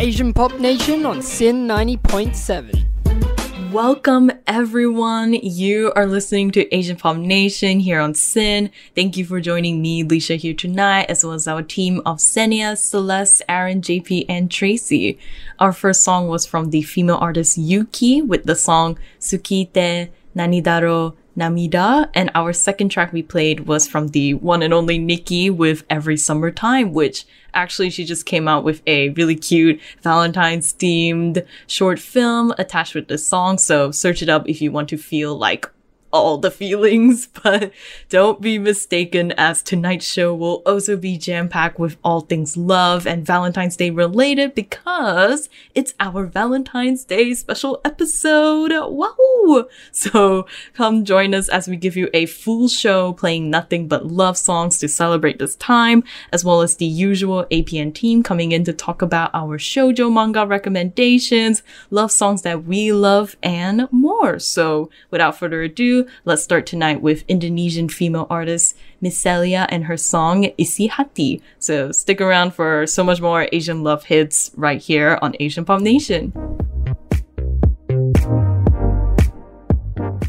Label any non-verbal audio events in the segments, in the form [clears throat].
Asian Pop Nation on SYN 90.7. Welcome everyone. You are listening to Asian Pop Nation here on SYN. Thank you for joining me, Leisha, here tonight, as well as our team of Senia, Celeste, Aaron, JP, and Tracy. Our first song was from the female artist Yuki with the song Tsukite Nanidaro Namida. And our second track we played was from the one and only NIKI with Every Summertime, which actually she just came out with a really cute Valentine's themed short film attached with the song. So search it up if you want to feel like all the feelings, [laughs] but don't be mistaken as tonight's show will also be jam-packed with all things love and Valentine's Day related because it's our Valentine's Day special episode. Wow! So come join us as we give you a full show playing nothing but love songs to celebrate this time, as well as the usual APN team coming in to talk about our shoujo manga recommendations, love songs that we love, and more. So without further ado, let's start tonight with Indonesian female artist Misselia and her song Isi Hati. So stick around for so much more Asian love hits right here on Asian Pop Nation.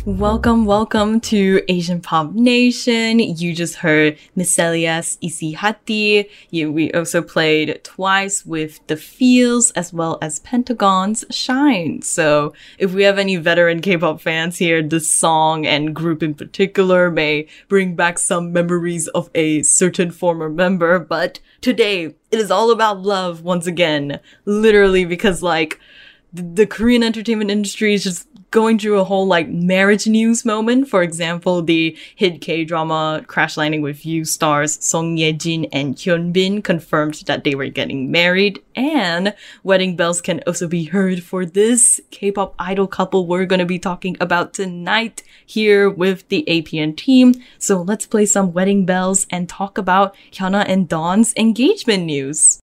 Welcome, welcome to Asian Pop Nation. You just heard Miselia's Isi Hati. We also played Twice with The Feels as well as Pentagon's Shine. So if we have any veteran K-pop fans here, this song and group in particular may bring back some memories of a certain former member. But today it is all about love once again. Literally because like, the Korean entertainment industry is just going through a whole like marriage news moment. For example, the hit K drama Crash Landing with You stars Son Ye Jin and Hyun Bin confirmed that they were getting married, and wedding bells can also be heard for this K-pop idol couple we're going to be talking about tonight here with the APN team. So let's play some wedding bells and talk about Hyuna and Dawn's engagement news.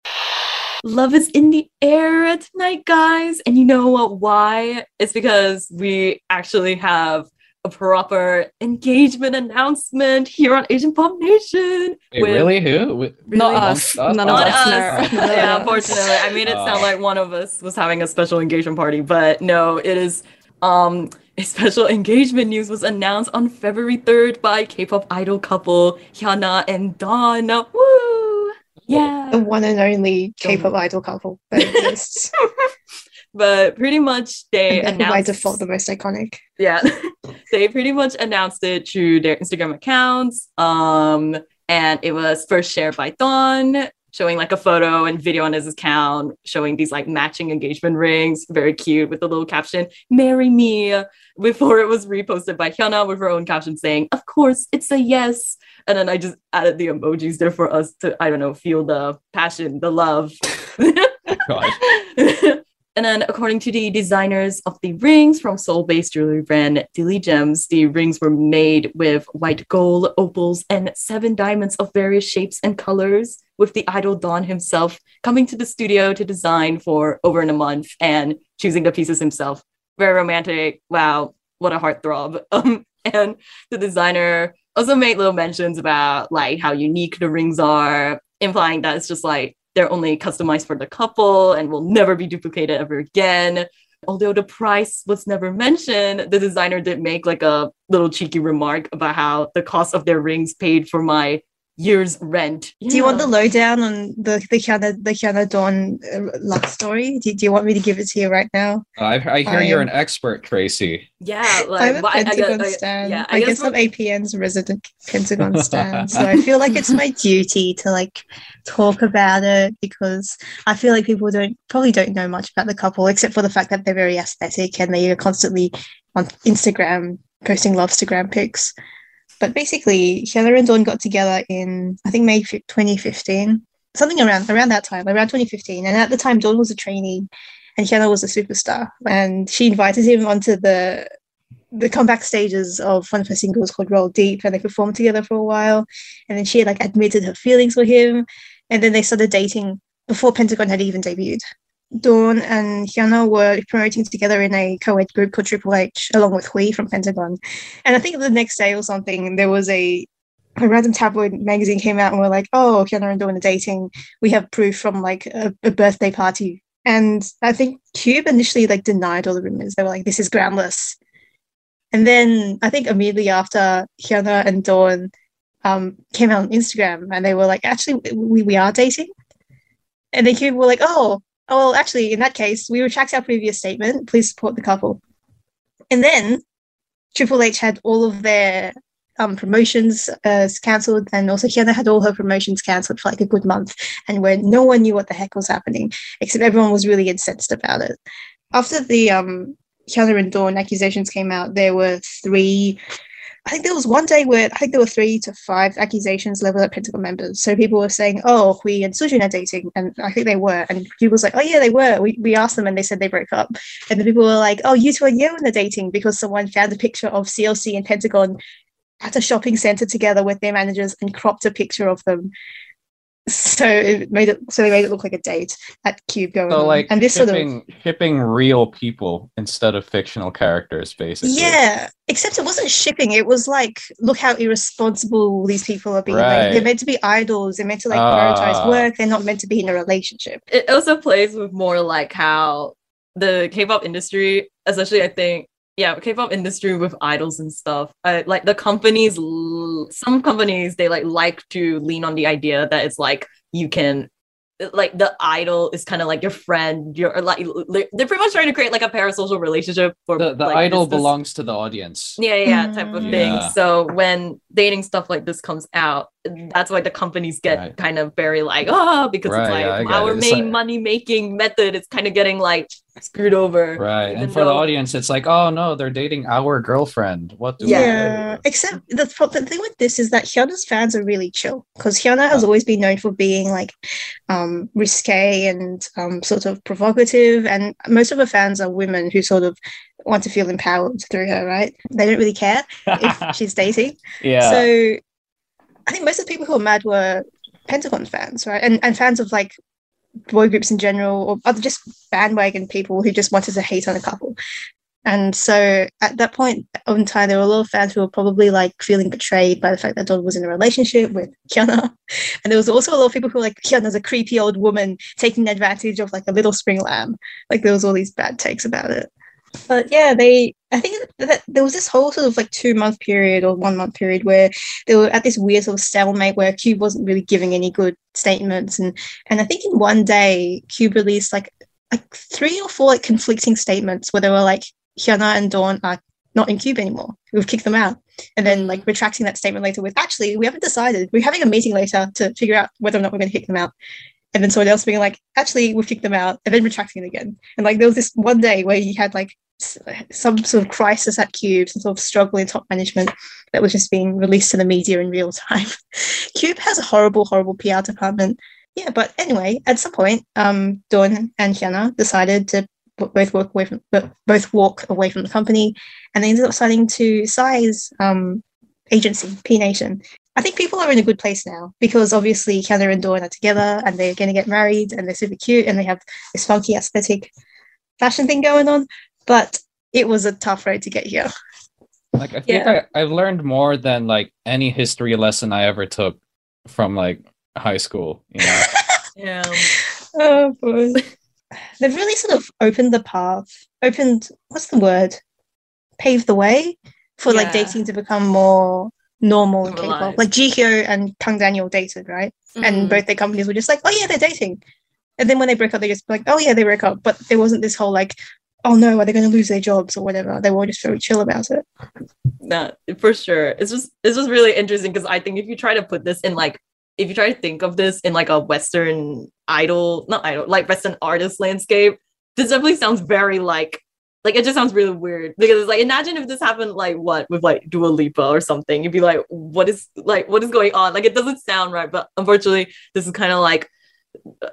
Love is in the air tonight, guys. And you know what? Why? It's because we actually have a proper engagement announcement here on Asian Pop Nation. Wait, really? Who? Really? Not us. us. None of us. us. yeah, unfortunately. I made it sound like one of us was having a special engagement party, but no, it is um a special engagement news was announced on February 3rd by K-pop idol couple Hyuna and Dawn. Woo! Yeah. The one and only K-pop idol couple that [laughs] exists. but pretty much they and announced by default the most iconic. Yeah. [laughs] they pretty much announced it through their Instagram accounts. Um and it was first shared by Dawn, showing like a photo and video on his account, showing these like matching engagement rings, very cute with a little caption, marry me, before it was reposted by Hyuna with her own caption saying, of course, it's a yes. And then I just added the emojis there for us to, I don't know, feel the passion, the love. [laughs] and then, according to the designers of the rings from Seoul based jewelry brand Dilly Gems, the rings were made with white gold, opals, and seven diamonds of various shapes and colors, with the idol Dawn himself coming to the studio to design for over in a month and choosing the pieces himself. Very romantic. Wow, what a heartthrob. [laughs] Um, and the designer also made little mentions about like how unique the rings are, implying that it's just like they're only customized for the couple and will never be duplicated ever again. Although the price was never mentioned, the designer did make like a little cheeky remark about how the cost of their rings paid for my year's rent. Yeah. Do you want the lowdown on the the Hyuna the Hyuna Dawn uh, love story? Do, do you want me to give it to you right now? I, I hear I you're an expert, Tracy. Yeah, like, I'm a Pentagon I, I, stan. Yeah, I, guess, guess I'm APN's resident Pentagon [laughs] stan, so I feel like it's my duty to like talk about it because I feel like people don't probably don't know much about the couple except for the fact that they're very aesthetic and they are constantly on Instagram posting love Instagram pics. But basically, Hyuna and Dawn got together in I think May 2015, something around around that time, around 2015. And at the time, Dawn was a trainee, and Hyuna was a superstar. And she invited him onto the the comeback stages of one of her singles called Roll Deep, and they performed together for a while. And then she had like admitted her feelings for him, and then they started dating before Pentagon had even debuted. Dawn and Hyuna were promoting together in a co-ed group called Triple H, along with Hui from Pentagon. And I think the next day or something, there was a a random tabloid magazine came out and we're like, oh, Hyuna and Dawn are dating. We have proof from like a, a birthday party And I think Cube initially like denied all the rumors. They were like, "This is groundless." And then I think immediately after Hyuna and Dawn um, came out on Instagram, and they were like, "Actually, we, we are dating." And then Cube were like, "Oh, oh, well, actually, in that case, we retract our previous statement. Please support the couple." And then Triple H had all of their um, promotions uh, cancelled, and also Hyuna had all her promotions cancelled for like a good month, and where no one knew what the heck was happening, except everyone was really incensed about it. After the um, Hyuna and Dawn accusations came out, there were three. I think there was one day where I think there were three to five accusations leveled at Pentagon members. So people were saying, "Oh, Hui and Sujin are dating," and I think they were. And people was like, "Oh yeah, they were." We, we asked them, and they said they broke up. And the people were like, "Oh, Yuto and Yeeun are dating," because someone found a picture of CLC and Pentagon at a shopping center together with their managers and cropped a picture of them. So it made it so they made it look like a date at Cube going So on. like and this shipping, sort of shipping real people instead of fictional characters, basically. yeah, except it wasn't shipping. It was like, look how irresponsible these people are being. Like, they're meant to be idols. They're meant to like Ah. prioritize work. They're not meant to be in a relationship. it also plays with more like how the K-pop industry, especially I think, yeah, K-pop industry with idols and stuff. Uh, like the companies, some companies they like like to lean on the idea that it's like you can. Like the idol is kind of like your friend. You're like they're pretty much trying to create like a parasocial relationship for The, the like, idol business- belongs to the audience. yeah yeah type of Mm. thing Yeah. so when dating stuff like this comes out that's why the companies get Right. kind of very like oh because Right, it's like yeah, our it. Main like- money making method is kind of getting like screwed over Right. And for the audience, it's like, oh no, they're dating our girlfriend. What do Yeah. we? Except the, the thing with this is that Hyuna's fans are really chill because Hyuna has always been known for being like um, risque and um, sort of provocative, and most of her fans are women who sort of want to feel empowered through her. Right? They don't really care if [laughs] she's dating. yeah. So I think most of the people who were mad were Pentagon fans, right? And and fans of like boy groups in general, or other just bandwagon people who just wanted to hate on a couple. And so at that point in time, there were a lot of fans who were probably like feeling betrayed by the fact that Dawn was in a relationship with Hyuna. [laughs] And there was also a lot of people who were like, Hyuna's a creepy old woman taking advantage of like a little spring lamb. Like there was all these bad takes about it. But yeah, they I think that there was this whole sort of like two month period or one month period where they were at this weird sort of stalemate where Cube wasn't really giving any good statements. And and I think in one day Cube released like like three or four like conflicting statements where they were like Hyuna and Dawn are not in Cube anymore. We've kicked them out. And then like retracting that statement later with actually we haven't decided. We're having a meeting later to figure out whether or not we're gonna kick them out. And then someone else being like, actually, we've kicked them out, and then retracting it again. And like there was this one day where he had like some sort of crisis at Cube, some sort of struggle in top management that was just being released to the media in real time. [laughs] Cube has a horrible, horrible PR department. Yeah, but anyway, at some point, um, Dawn and Hyuna decided to both walk away from both walk away from the company, and they ended up deciding to size um, agency P Nation. I think people are in a good place now because obviously Hyuna and Dawn are together and they're going to get married and they're super cute and they have this funky aesthetic fashion thing going on. But it was a tough road to get here. Like I think Yeah. I, I've learned more than like any history lesson I ever took from like high school. You know? [laughs] yeah Oh boy. They've really sort of opened the path, opened what's the word? Paved the way for like dating to become more normal in K-pop. Like Jihyo and Kang Daniel dated, right? Mm-hmm. And both their companies were just like, oh yeah, they're dating. And then when they break up, they just like, oh yeah, they broke up. But there wasn't this whole like, oh no, are they going to lose their jobs or whatever? They were just very chill about it. no, for sure. It's just it's just really interesting because I think if you try to put this in like if you try to think of this in like a Western idol, not idol, like Western artist landscape, this definitely sounds very like like it just sounds really weird because it's like imagine if this happened like what with like Dua Lipa or something. You'd be like, what is like what is going on? Like it doesn't sound right, but unfortunately, this is kind of like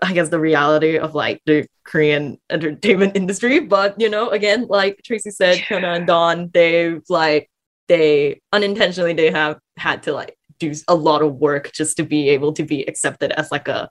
I guess the reality of like the Korean entertainment industry. But you know, again, like Tracy said, Yeah. Hyuna and Dawn, they've like they unintentionally they have had to like do a lot of work just to be able to be accepted as like a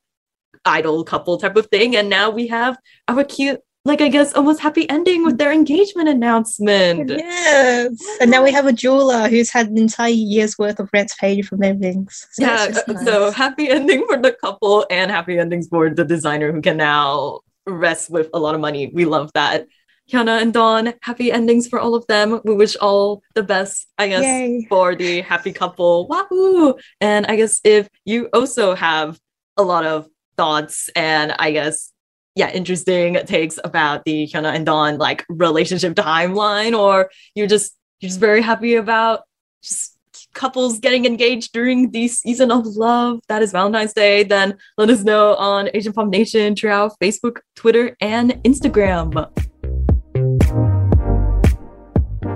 idol couple type of thing. And now we have our cute, like I guess almost happy ending with their engagement announcement. Yes. And now we have a jeweler who's had an entire year's worth of rents paid from their rings. So yeah uh, so happy ending for the couple and happy endings for the designer who can now rest with a lot of money. We love that. Hyuna and Dawn, happy endings for all of them. We wish all the best, I guess, Yay. for the happy couple. Wahoo! And I guess if you also have a lot of thoughts and I guess yeah, interesting takes about the Hyuna and Dawn like relationship timeline, or you're just you're just very happy about just couples getting engaged during the season of love that is Valentine's Day, then let us know on Asian Pop Nation throughout Facebook, Twitter, and Instagram.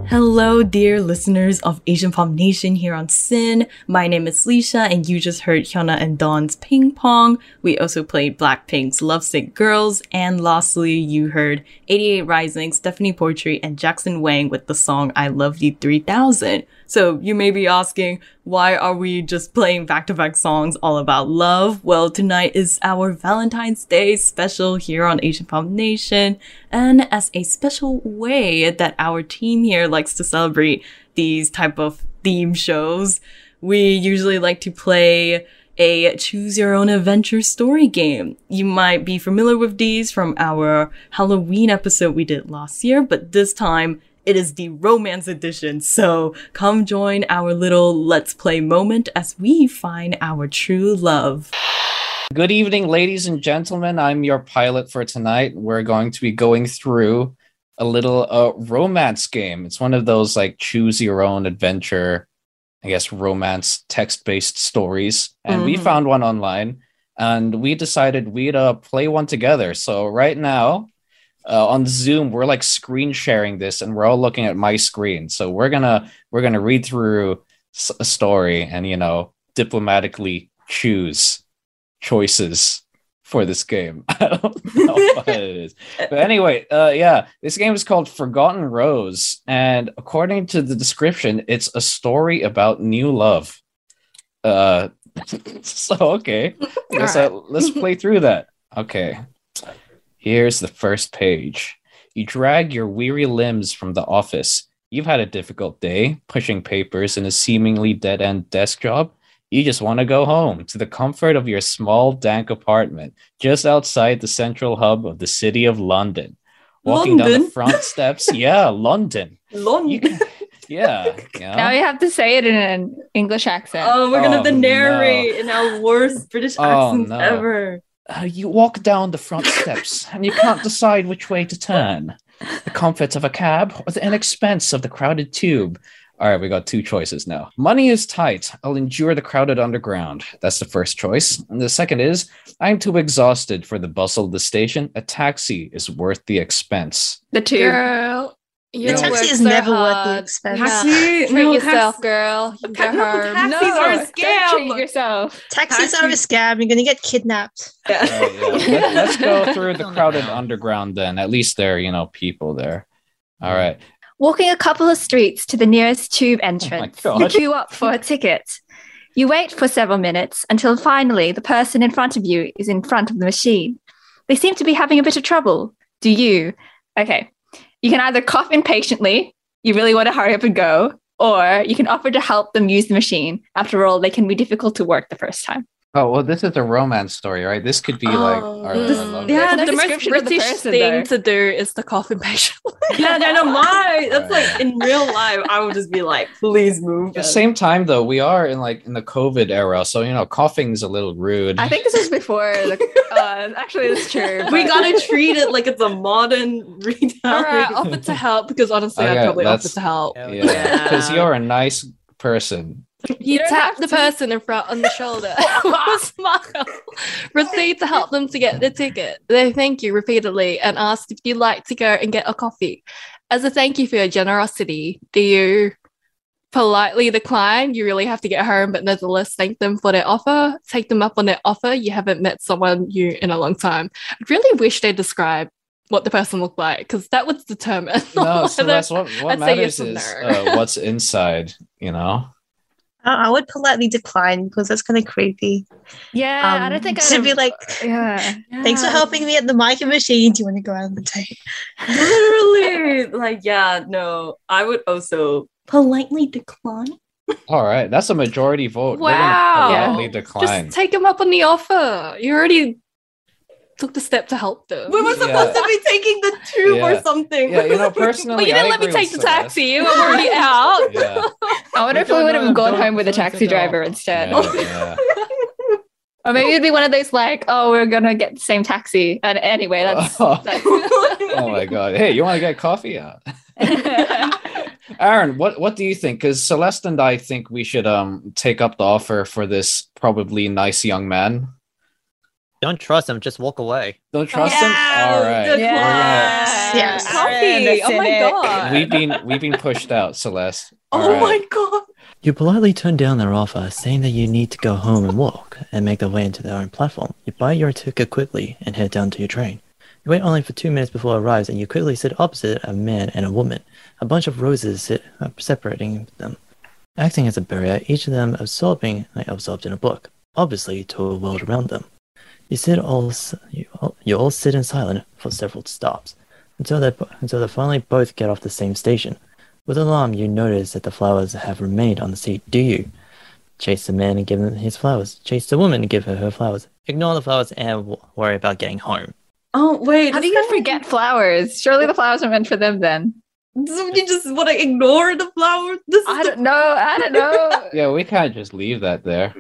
Hello, dear listeners of Asian Pop Nation here on SYN. My name is Leisha, and you just heard Hyuna and Dawn's Ping Pong. We also played Blackpink's Lovesick Girls, and lastly, you heard 88 Rising, Stephanie Poetri, and Jackson Wang with the song I Love You 3000. So you may be asking, why are we just playing back-to-back songs all about love? Well, tonight is our Valentine's Day special here on Asian Pop Nation. And as a special way that our team here likes to celebrate these type of theme shows, we usually like to play a choose your own adventure story game. You might be familiar with these from our Halloween episode we did last year, but this time it is the romance edition. So come join our little let's play moment as we find our true love. Good evening, ladies and gentlemen. I'm your pilot for tonight. We're going to be going through a little uh, romance game. It's one of those like choose your own adventure, I guess, romance text based stories. And we Mhm. found one online and we decided we'd uh, play one together. So right now, uh, on Zoom, we're like screen sharing this, and we're all looking at my screen. So we're gonna we're gonna read through a story and you know diplomatically choose choices for this game. [laughs] I don't know [laughs] what it is, but anyway, uh, yeah, this game is called Forgotten Rose, and according to the description, it's a story about new love. Uh, [laughs] so okay, I guess uh, let's play through that. Okay. Here's the first page. You drag your weary limbs from the office. You've had a difficult day, pushing papers in a seemingly dead end desk job. You just want to go home to the comfort of your small, dank apartment just outside the central hub of the city of London. Walking down the front steps, yeah, [laughs] London. Lon- You can, yeah, [laughs] yeah. Now you have to say it in an English accent. Oh, we're gonna have to Oh, narrate in our worst British Oh, accents no. ever. Uh, you walk down the front steps and you can't decide which way to turn. The comfort of a cab or the inexpense of the crowded tube. All right, we got two choices now. Money is tight. I'll endure the crowded underground. That's the first choice. And the second is I'm too exhausted for the bustle of the station. A taxi is worth the expense. the two. Girl, The taxi is so never worth the expense. Taxi? Treat No, yourself, tax- girl. You Ta- go no, home. taxis are a Don't scam. treat yourself. Taxis are a scam. You're gonna get kidnapped. Yeah. All right, yeah. Let, [laughs] let's go through the [laughs] oh, crowded underground then. At least there are, you know, people there. All mm. right. Walking a couple of streets to the nearest tube oh, entrance, you queue up for a ticket. You wait for several minutes until finally the person in front of you is in front of the machine. They seem to be having a bit of trouble. Do you? Okay. You can either cough impatiently, you really want to hurry up and go, or you can offer to help them use the machine. After all, they can be difficult to work the first time. Oh, well, this is a romance story, right? This could be like Oh. our, This- our love yeah, There's the most description of the British person, thing though. to do is the coffin patient. yeah, no, no, my that's like in real life, I would just be like, please move. At the same time, though, we are in like in the COVID era, so you know, coughing is a little rude. I think this is before the. Uh, actually, it's true. we gotta treat it like it's a modern retelling. [laughs] All right, offer to help because honestly, Okay, I'd probably offer to help. yeah, [laughs] Yeah. because you're a nice person. You don't tap the to. person in front on the shoulder. [laughs] [laughs] Smile. Proceed to help them to get the ticket. They thank you repeatedly and ask if you'd like to go and get a coffee. As a thank you for your generosity, do you politely decline? You really have to get home, but nevertheless thank them for their offer. Take them up on their offer. You haven't met someone you in a long time. I really wish they describe what the person looked like because that would determine. [laughs] No, so that's what what matters yes is no. uh, what's inside. You know. I I would politely decline because that's kind of creepy. Yeah, I Um, don't think to I'd be like, Yeah. [laughs] thanks for helping me at the mic and machine. Do you want to go out on the date? Literally, like, yeah, no, I would also politely decline. All right, that's a majority vote. Wow. politely Yeah. decline. Just take him up on the offer. You already took the step to help them. We were supposed Yeah. to be taking the tube or something. Yeah, you know, [laughs] personally, Well, you didn't I let me take the Celeste. taxi. You were already [laughs] out. Yeah, I wonder We if we would have gone don't- home with a don't taxi driver instead. yeah, yeah. [laughs] Or maybe it'd be one of those like, oh, we're gonna get the same taxi. And anyway, that's, Oh. that's oh my god! Hey, you want to get coffee? Yeah. Aaron, what what do you think? Because Celeste and I think we should um take up the offer for this probably nice young man. Don't trust him. Just walk away. Don't trust Yeah, him. All right, good We're gonna- Yes. Coffee. Oh my god. we've been we've been pushed out, Celeste. All oh right. my god. You politely turn down their offer, saying that you need to go home and walk and make their way into their own platform. You buy your ticket quickly and head down to your train. You wait only for two minutes before it arrives, and you quickly sit opposite a man and a woman. A bunch of roses sit uh, separating them, acting as a barrier. Each of them absorbing, like absorbed in a book, obviously to a world around them. You sit all you all, you all sit in silence for several stops until they until they finally both get off the same station. With alarm, you notice that the flowers have remained on the seat. Do you? Chase the man and give him his flowers. Chase the woman and give her her flowers. Ignore the flowers and w- worry about getting home. Oh wait. How do you guy- forget flowers? Surely the flowers are meant for them then. So you just want to ignore the flower? This is I don't know. I don't know. [laughs] Yeah, we can't just leave that there.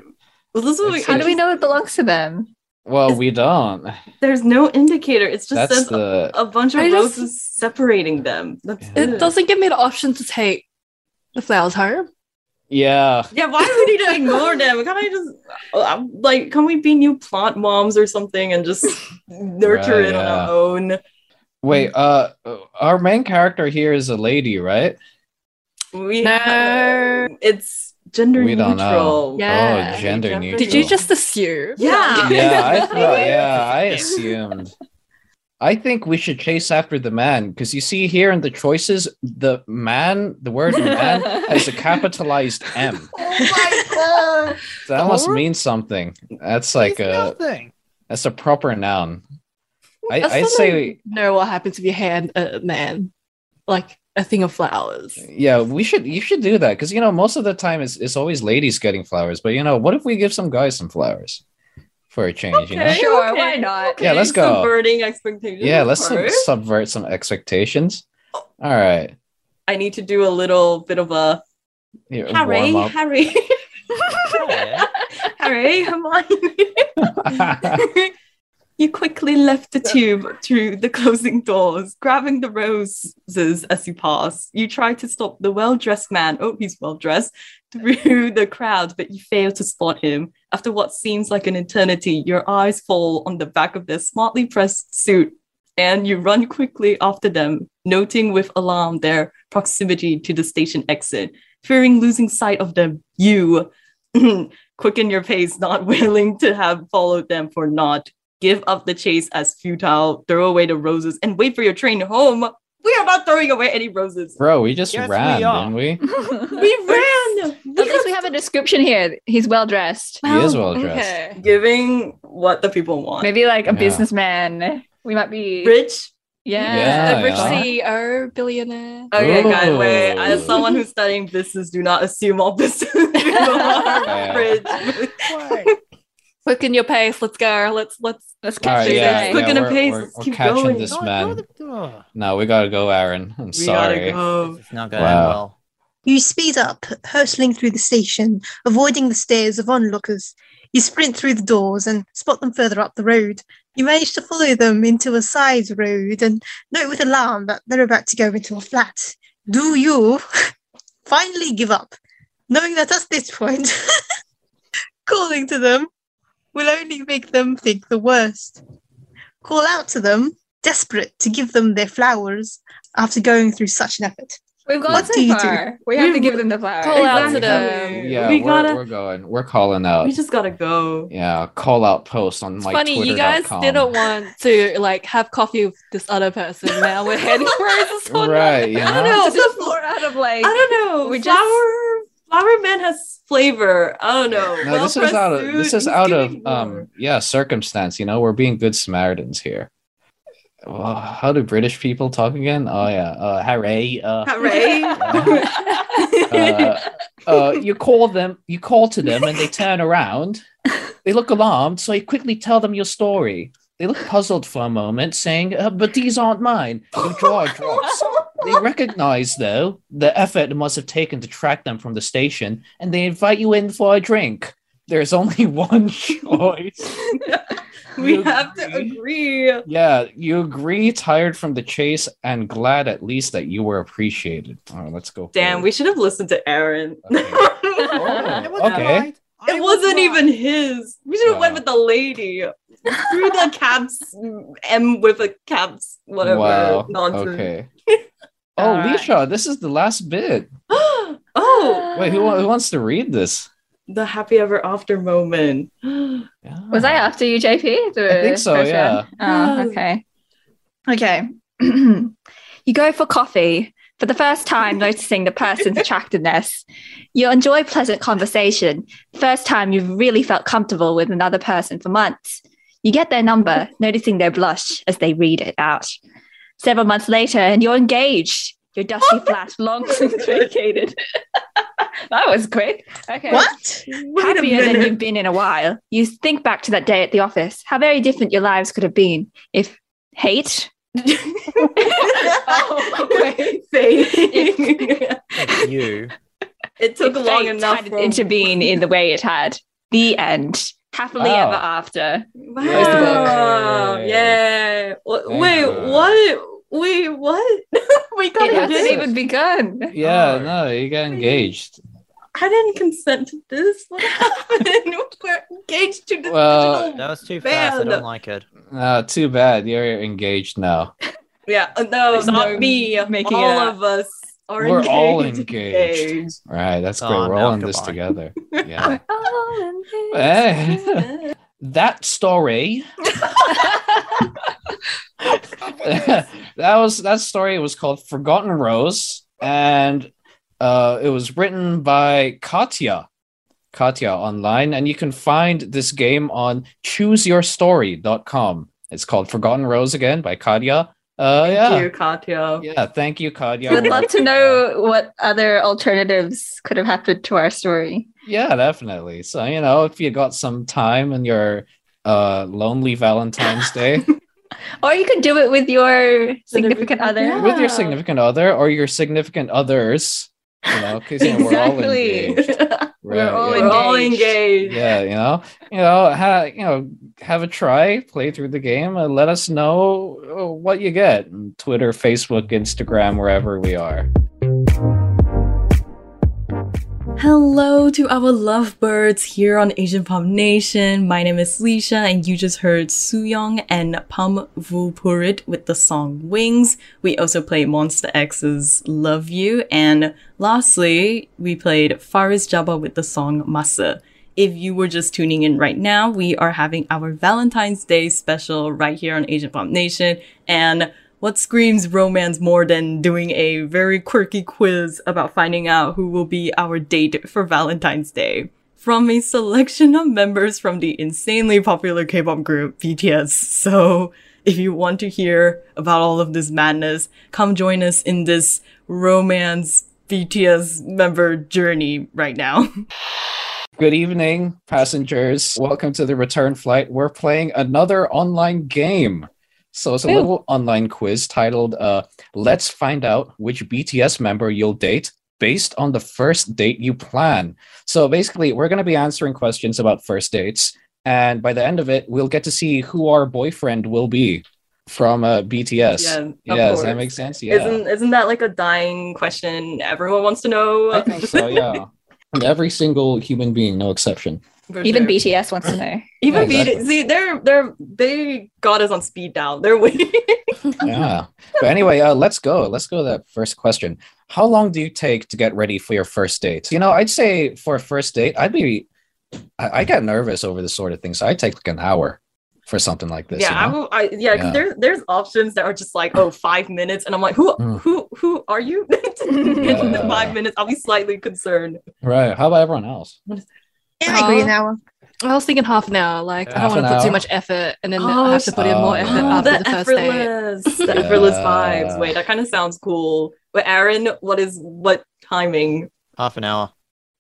well, this is what we- It's How do we know it belongs to them? Well, we don't. There's no indicator. It's just That's says the a bunch of I just- roses separating them. That's Yeah. It doesn't give me the option to take the flowers home. yeah. Yeah, why do we need to ignore them? Can't I just uh, like can we be new plant moms or something and just [laughs] nurture Right, it on yeah. our own? Wait, uh, our main character here is a lady, right? We No. it's gender we don't neutral. know. Yeah. Oh, gender Gender neutral. Did you just assume? Yeah. [laughs] Yeah, I thought. Yeah, I assumed. I think we should chase after the man because you see here in the choices, the man, the word [laughs] man has a capitalized M. [laughs] Oh my god! So that must mean something. That's like a nothing. that's a proper noun. I, I I'd say don't know what happens if you hand a man like a thing of flowers. yeah, we should you should do that because you know most of the time it's it's always ladies getting flowers, but you know what if we give some guys some flowers for a change? You know, Okay. Sure, why not? Yeah, let's go. Subverting expectations. yeah, let's sub- subvert some expectations. All right, I need to do a little bit of a Here, Harry, warm up. Harry, [laughs] Harry, Hermione. [laughs] [laughs] you quickly left the tube through the closing doors, grabbing the roses as you pass. You try to stop the well-dressed man. Oh, he's well-dressed through the crowd, but you fail to spot him. After what seems like an eternity, your eyes fall on the back of their smartly pressed suit, and you run quickly after them, noting with alarm their proximity to the station exit. Fearing losing sight of them, you [clears throat] quicken your pace, not [laughs] willing to have followed them for naught. Give up the chase as futile, throw away the roses, and wait for your train home. We are not throwing away any roses. Bro, we just Yes, ran, we are. didn't we? [laughs] [laughs] We ran. At least we have a description here. He's well dressed. He is well dressed. Okay. giving what the people want. Maybe like a Yeah. businessman. We might be Rich. Yeah. Yeah, a rich yeah. CEO, billionaire. Okay, guys, wait. As someone who's studying business, do not assume all business [laughs] people are Yeah. rich. Quicken your pace. Let's go. Let's let's Let's catch right, this yeah, guy. yeah, Quick and a we're, pace, we're- we're keep catching going. this No, man. no, No, we gotta go, Aaron. I'm We sorry. gotta go. It's not going Wow. well. You speed up, hurtling through the station, avoiding the stares of onlookers. You sprint through the doors and spot them further up the road. You manage to follow them into a side road and note with alarm that they're about to go into a flat. Do you [laughs] finally give up, knowing that at this point, [laughs] calling to them will only make them think the worst? Call out to them, desperate to give them their flowers after going through such an effort. We've gone What so do you do? We have to give them the flowers. Call out to them. Yeah, we we are gotta. we're going. We're calling out. we just gotta go. yeah, call out post on It's my funny, you guys didn't want to like have coffee with this other person. Now we're heading for roses for Right, you I don't know? know. Just more out of like. I don't know. We We just- flower man has flavor. I don't know. No, this is out of food, this is he's out of um yeah circumstance. You know, we're being good Samaritans here. Well, how do British people talk again? Oh yeah, uh, Harry. Uh, Hooray. [laughs] uh, uh, you call them, you call to them, and they turn around. They look alarmed, so you quickly tell them your story. they look puzzled for a moment, saying, uh, "But these aren't mine." Your jaw drops. They recognize, though, the effort it must have taken to track them from the station, and they invite you in for a drink. There's only [laughs] one choice. [laughs] we You have to agree? agree. Yeah, you agree, tired from the chase, and glad at least that you were appreciated. All right, let's go. Damn, forward. we should have listened to Aaron. Okay. [laughs] Oh, I was okay. right. I It was wasn't right. even his. We should have went with the lady. Through the caps M with a caps, whatever Wow. nonsense. Okay. Oh, All right. Lisha, this is the last bit. [gasps] oh, Wait, who, who wants to read this? the happy ever after moment. [gasps] Yeah. Was I after you, JP? The I think so, first yeah. Oh, okay. Okay. [clears throat] you go for coffee for the first time, noticing the person's [laughs] attractiveness. You enjoy pleasant conversation. First time you've really felt comfortable with another person for months. You get their number, noticing their blush as they read it out. Several months later, and you're engaged. Your dusty flat long since vacated. [laughs] that was quick. Okay What? Wait happier than you've been in a while. You think back to that day at the office, how very different your lives could have been if hate. oh, wait, fate. Like you. it took if long fate enough had for intervened in the way it had. The end. Happily Wow. ever after. Wow. Yeah. Wait, what? Wait, what? [laughs] we got It hasn't even begun. Yeah, Oh. no, you got engaged. I didn't consent to this. What [laughs] happened? [laughs] We're engaged to this Well- digital- That was too fast. I Man. don't like it. Uh, too bad. You're engaged now. Yeah, uh, no, There's not no me. making it all up. of us are We're engaged. all engaged. Right, that's Oh, great. We're no, all in this goodbye. together. Yeah. Eh. that story. [laughs] that was that story was called Forgotten Rose, and uh, it was written by Katya. Katya online, and you can find this game on chooseyourstory.com. It's called Forgotten Rose again by Katya. Uh, Thank yeah, you, Katya. yeah. Thank you, Katya. We'd love to know what other alternatives could have happened to our story. Yeah, definitely. So you know, if you got some time in your uh lonely Valentine's Day [laughs] Or you could do it with your significant other. Yeah. with your significant other or your significant others, you know, because you know, we're all Exactly. engaged. [laughs] We're all yeah. We're all engaged. engaged. Yeah, you know, you know, ha- you know, have a try, play through the game, and let us know uh, what you get. Twitter, Facebook, Instagram, wherever we are. Hello to our lovebirds here on Asian Pop Nation. My name is Lisha, and you just heard Sooyoung and Pam Vupurit with the song Wings. We also played Monsta X's Love You, and lastly, we played Faris Jabba with the song Masa. If you were just tuning in right now, we are having our Valentine's Day special right here on Asian Pop Nation, and what screams romance more than doing a very quirky quiz about finding out who will be our date for Valentine's Day? From a selection of members from the insanely popular K-pop group BTS. So, if you want to hear about all of this madness, come join us in this romance BTS member journey right now. [laughs] Good evening, passengers. Welcome to the return flight. We're playing another online game. So it's a Ooh. little online quiz titled uh, Let's Find Out Which BTS Member You'll Date Based on the First Date You Plan. So basically, we're going to be answering questions about first dates. And by the end of it, we'll get to see who our boyfriend will be from uh, BTS. Yeah, Yeah, does that make sense? Yeah. Isn't isn't that like a dying question everyone wants to know? I think so, yeah. [laughs] Every single human being, no exception. For Even sure. BTS wants to know. [laughs] Even Yeah, BTS. See, they're they're they got us on speed dial. They're waiting. [laughs] yeah. But anyway, uh, let's go. Let's go to that first question. How long do you take to get ready for your first date? You know, I'd say for a first date, I'd be, I, I get nervous over this sort of thing. So I'd take like an hour for something like this. yeah, you I know? will, I, yeah, Yeah. there's there's options that are just like oh five minutes, and I'm like who Mm. who who are you? [laughs] In the Yeah. five minutes, I'll be slightly concerned. Right. How about everyone else? Yeah, I agree Aw. now. I was thinking half an hour. Like I don't want to put hour? too much effort and then I have to put in more Oh. effort Oh, after the the first date. effortless, [laughs] the effortless vibes. Wait, that kind of sounds cool. But Aaron, what is what timing? Half an hour.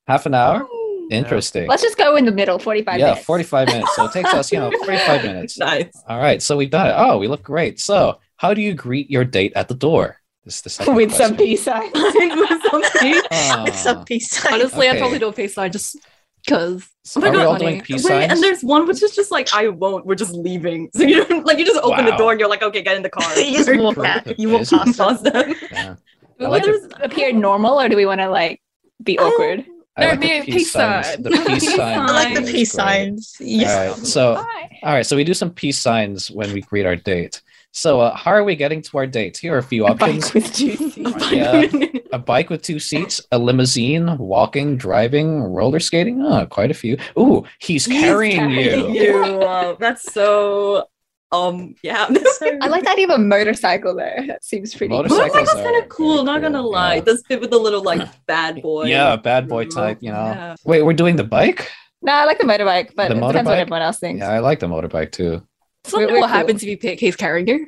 Half an hour? Interesting. Let's just go in the middle, 45 yeah, minutes. 45 minutes. So it takes us, you know, [laughs] 45 minutes. nice. All right, so we've done it. Oh, we look great. So, how do you greet your date at the door? This is the second With some question. peace signs. [laughs] With some peace. Ah, With some peace sign. Honestly, Okay. I'd probably do a peace sign just because. so Oh my are we God, all funny. doing peace Wait, signs? and there's one which is just like I won't. We're just leaving. [laughs] So you don't like you just open the door and you're like, okay, get in the car. [laughs] you just walk out. You walk Yes. past them. Them. Yeah. [laughs] Do we like want to appear normal or do we want to like be Oh. awkward? I like be the a peace peace signs. sign. The peace Peace sign. I like the peace signs. All Yeah. so Hi. all right, so we do some peace signs when we greet our date. So, uh, how are we getting to our date? Here are a few options: Bike with juicy. [laughs] Yeah. a bike with two seats, a limousine, walking, driving, roller skating. Oh, quite a few. Ooh, he's, He's carrying, carrying you. you. uh, that's so. Um. Yeah. [laughs] So- I like that even a motorcycle there. That seems pretty Motorcycle- Motorcycle's Motorcycles kind of cool. very Not gonna cool, lie. yeah. It does fit with the little like [clears throat] bad boy. Yeah, bad boy type. You know. Yeah. Wait, we're doing the bike. No, I like the motorbike, but The it depends motorbike? what everyone else thinks. Yeah, I like the motorbike too. So We're- we're what cool. happens if you pick he's carrying you?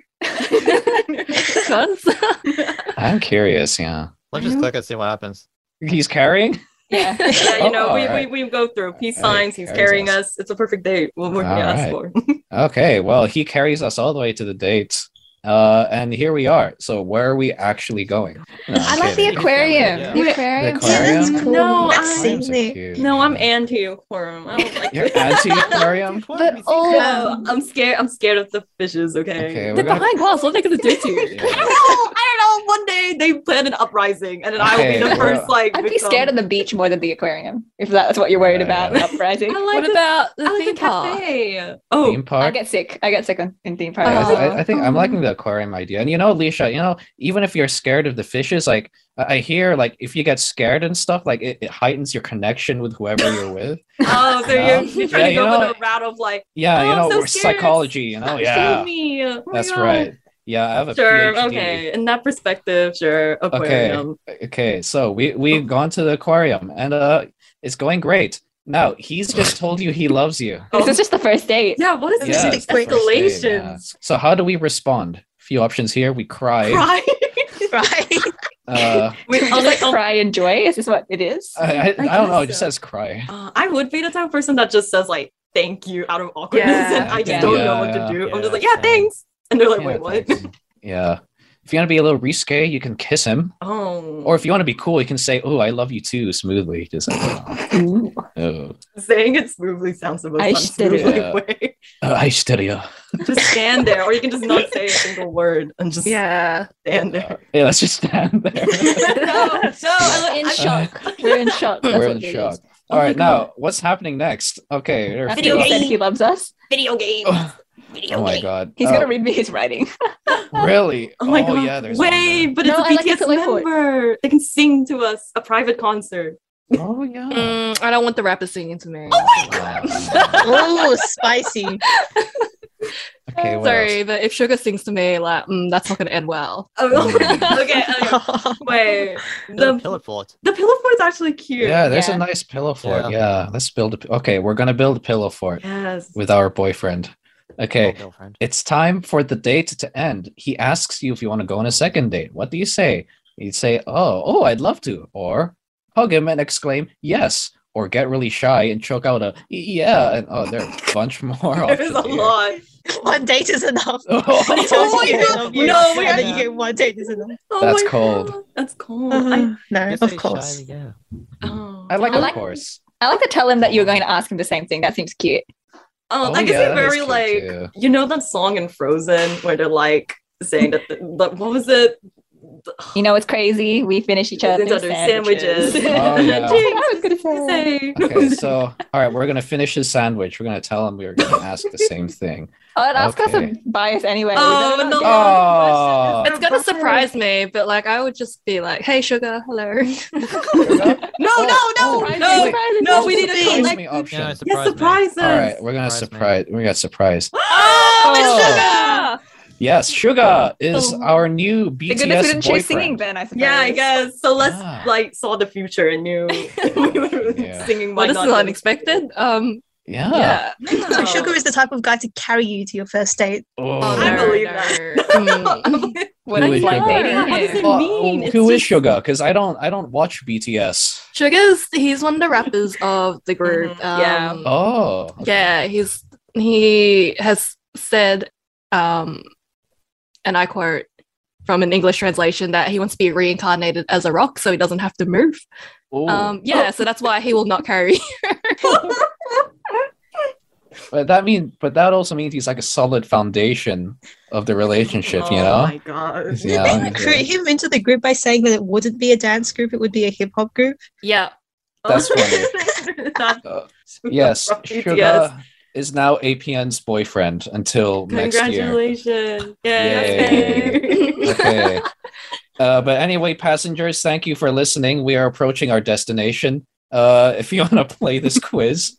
I'm curious. Yeah, Let's just click and see what happens. he's carrying. yeah. [laughs] Yeah, you know, Oh, we, alright. we, we go through peace Alright, signs. He's carrying us. us. It's a perfect date. What more can you ask for? [laughs] Okay, well, he carries us all the way to the date. Uh, and here we are. So where are we actually going? No, I'm like the aquarium. Yeah. The aquarium. the aquarium? Yeah, that's cool. No, I- Aquariums are scenery. cute. No, I'm anti aquarium. I don't like You're anti-aquarium? [laughs] But oh, No, I'm scared. I'm scared of the fishes. Okay. Okay, we're they're gonna- behind glass. What are they gonna do to you? [laughs] Yeah. I don't know. I don't know. One day they plan an uprising, and then I will be the well- first. Like, I'd be scared of the beach more than the aquarium. If that's what you're worried Yeah, about, yeah. uprising. Like What the, about the I like theme the park? cafe. Oh, Theme I get sick. I get sick in theme I, parks. I, I think I'm liking the aquarium idea. And you know, Alicia, you know, even if you're scared of the fishes, like I I hear like if you get scared and stuff, like it, it heightens your connection with whoever you're with. [laughs] oh, so Yeah. you're, you're Yeah, trying you to go know- with a route of like, Yeah, Oh, you know, so we're psychology, you know, "Save yeah. me. Oh That's God. right. Yeah, I have a Sure. PhD. Okay. In that perspective, sure. Aquarium. Okay, so we we've gone to the aquarium and uh it's going great. Now he's just told you he loves you. This is just the first date. Yeah. What is Yeah, this it's the first date, escalation? yeah. So how do we respond? Few options here. We cry. Cry. [laughs] cry. Uh, [laughs] Wait, Just like like, cry and joy. Is this what it is? I, I, I don't know. It just says cry. Uh, I would be the type of person that just says like "thank you" out of awkwardness, Yeah. and I just Yeah. don't Yeah, know what to do. I'm just like, "Yeah, same. thanks," and they're like, Yeah, "Wait, what?" thanks. [laughs] Yeah. If you want to be a little risque, you can kiss him. Oh, Or if you want to be cool, you can say, "Oh, I love you too," smoothly. Just like, Ooh. oh, saying it smoothly sounds the most I unsmooth way. I study you. Just stand there, or you can just not say a single word and just Yeah. stand there. Yeah, let's just stand there. [laughs] no, no, I, in shock. We're in shock. That's We're in shock. is. All right, [laughs] now what's happening next? Okay, video are a After few he said he loves us, video games. Oh, Video oh my games. god. he's Uh, gonna read me his writing. [laughs] Really? Oh my god! yeah, there's one Wait, there. but it's No, a I BTS the Pillar Fort. member. They can sing to us a private concert. Oh yeah. Mm, I don't want the rapper singing to me. Oh, spicy. [laughs] Okay, [laughs] Sorry, else? but if Suga sings to me, like, mm, that's not gonna end well. Oh, [laughs] okay, okay. Wait, The the pillar fort. the pillow fort is actually cute. Yeah, there's Yeah. a nice pillow fort. Yeah. Yeah. let's build a. p- Okay, we're gonna build a pillow fort Yes. with our boyfriend. Okay, girlfriend. it's time for the date to end. He asks you if you want to go on a second date. What do you say? You'd say, "Oh, oh, I'd love to," or hug him and exclaim, "Yes," or get really shy and choke out a "Yeah." And oh, there are a bunch more. [laughs] There's a here. lot. one date is enough. [laughs] Oh, [laughs] When Oh my God. loves you, No, we and then are- you get one date is enough. Oh That's my cold. God, That's cold. Uh, I, no, Just of course. shy, yeah. oh. I like, I of like- course. I like to tell him that you're going to ask him the same thing. That seems cute. Oh, Oh, I guess yeah, they're very like too. you know that song in Frozen where they're like saying that the, the- what was it? You know, it's crazy. We finish each other's Each other's sandwiches. sandwiches. Oh, yeah. [laughs] That's what I was gonna say. Say. Okay, so all right, we're gonna finish his sandwich. We're gonna tell him we were gonna ask the same thing. Oh, and Oscar's Okay. a bias anyway. Oh, no. Oh, It's gonna [laughs] surprise me, but like I would just be like, "Hey, Suga, hello." [laughs] Oh, no, no, Oh, oh no, Surprise no, me, surprise me. no, we need a Surprise me collective. option. Yeah, Yes, surprise me. surprises. All right, we're gonna Surprise me. surprise. We got surprise. Oh, it's Oh. Suga! Yes, Suga is Oh. our new Thank BTS goodness we didn't chase singing boyfriend. then, I suppose. Yeah, I guess. So let's Ah. like saw the future and knew [laughs] [laughs] we were Yeah. singing. Well, Why this is unexpected. Um, Yeah. yeah. So Suga is the type of guy to carry you to your first date. Oh, I no, believe no. that. Mm. [laughs] What Who is is dating? How does it here? Well, mean? It's who is just- Suga? Because I don't, I don't watch BTS. Suga's he's one of the rappers of the group. Mhm, yeah. Um, Oh. Yeah, he's he has said, um, and I quote from an English translation that he wants to be reincarnated as a rock so he doesn't have to move. Um, yeah, so that's why he will not carry. [laughs] but that mean, but that also means he's like a solid foundation of the relationship. You know. Oh my god. Yeah. Did they recruit him into the group by saying that it wouldn't be a dance group, it would be a hip hop group? yeah, That's funny. [laughs] Uh, yes, [laughs] Suga BTS. Is now APN's boyfriend until next year. Congratulations. Yay. okay. [laughs] Uh, but anyway, passengers, thank you for listening. We are approaching our destination. Uh, if you [laughs] want to play this quiz,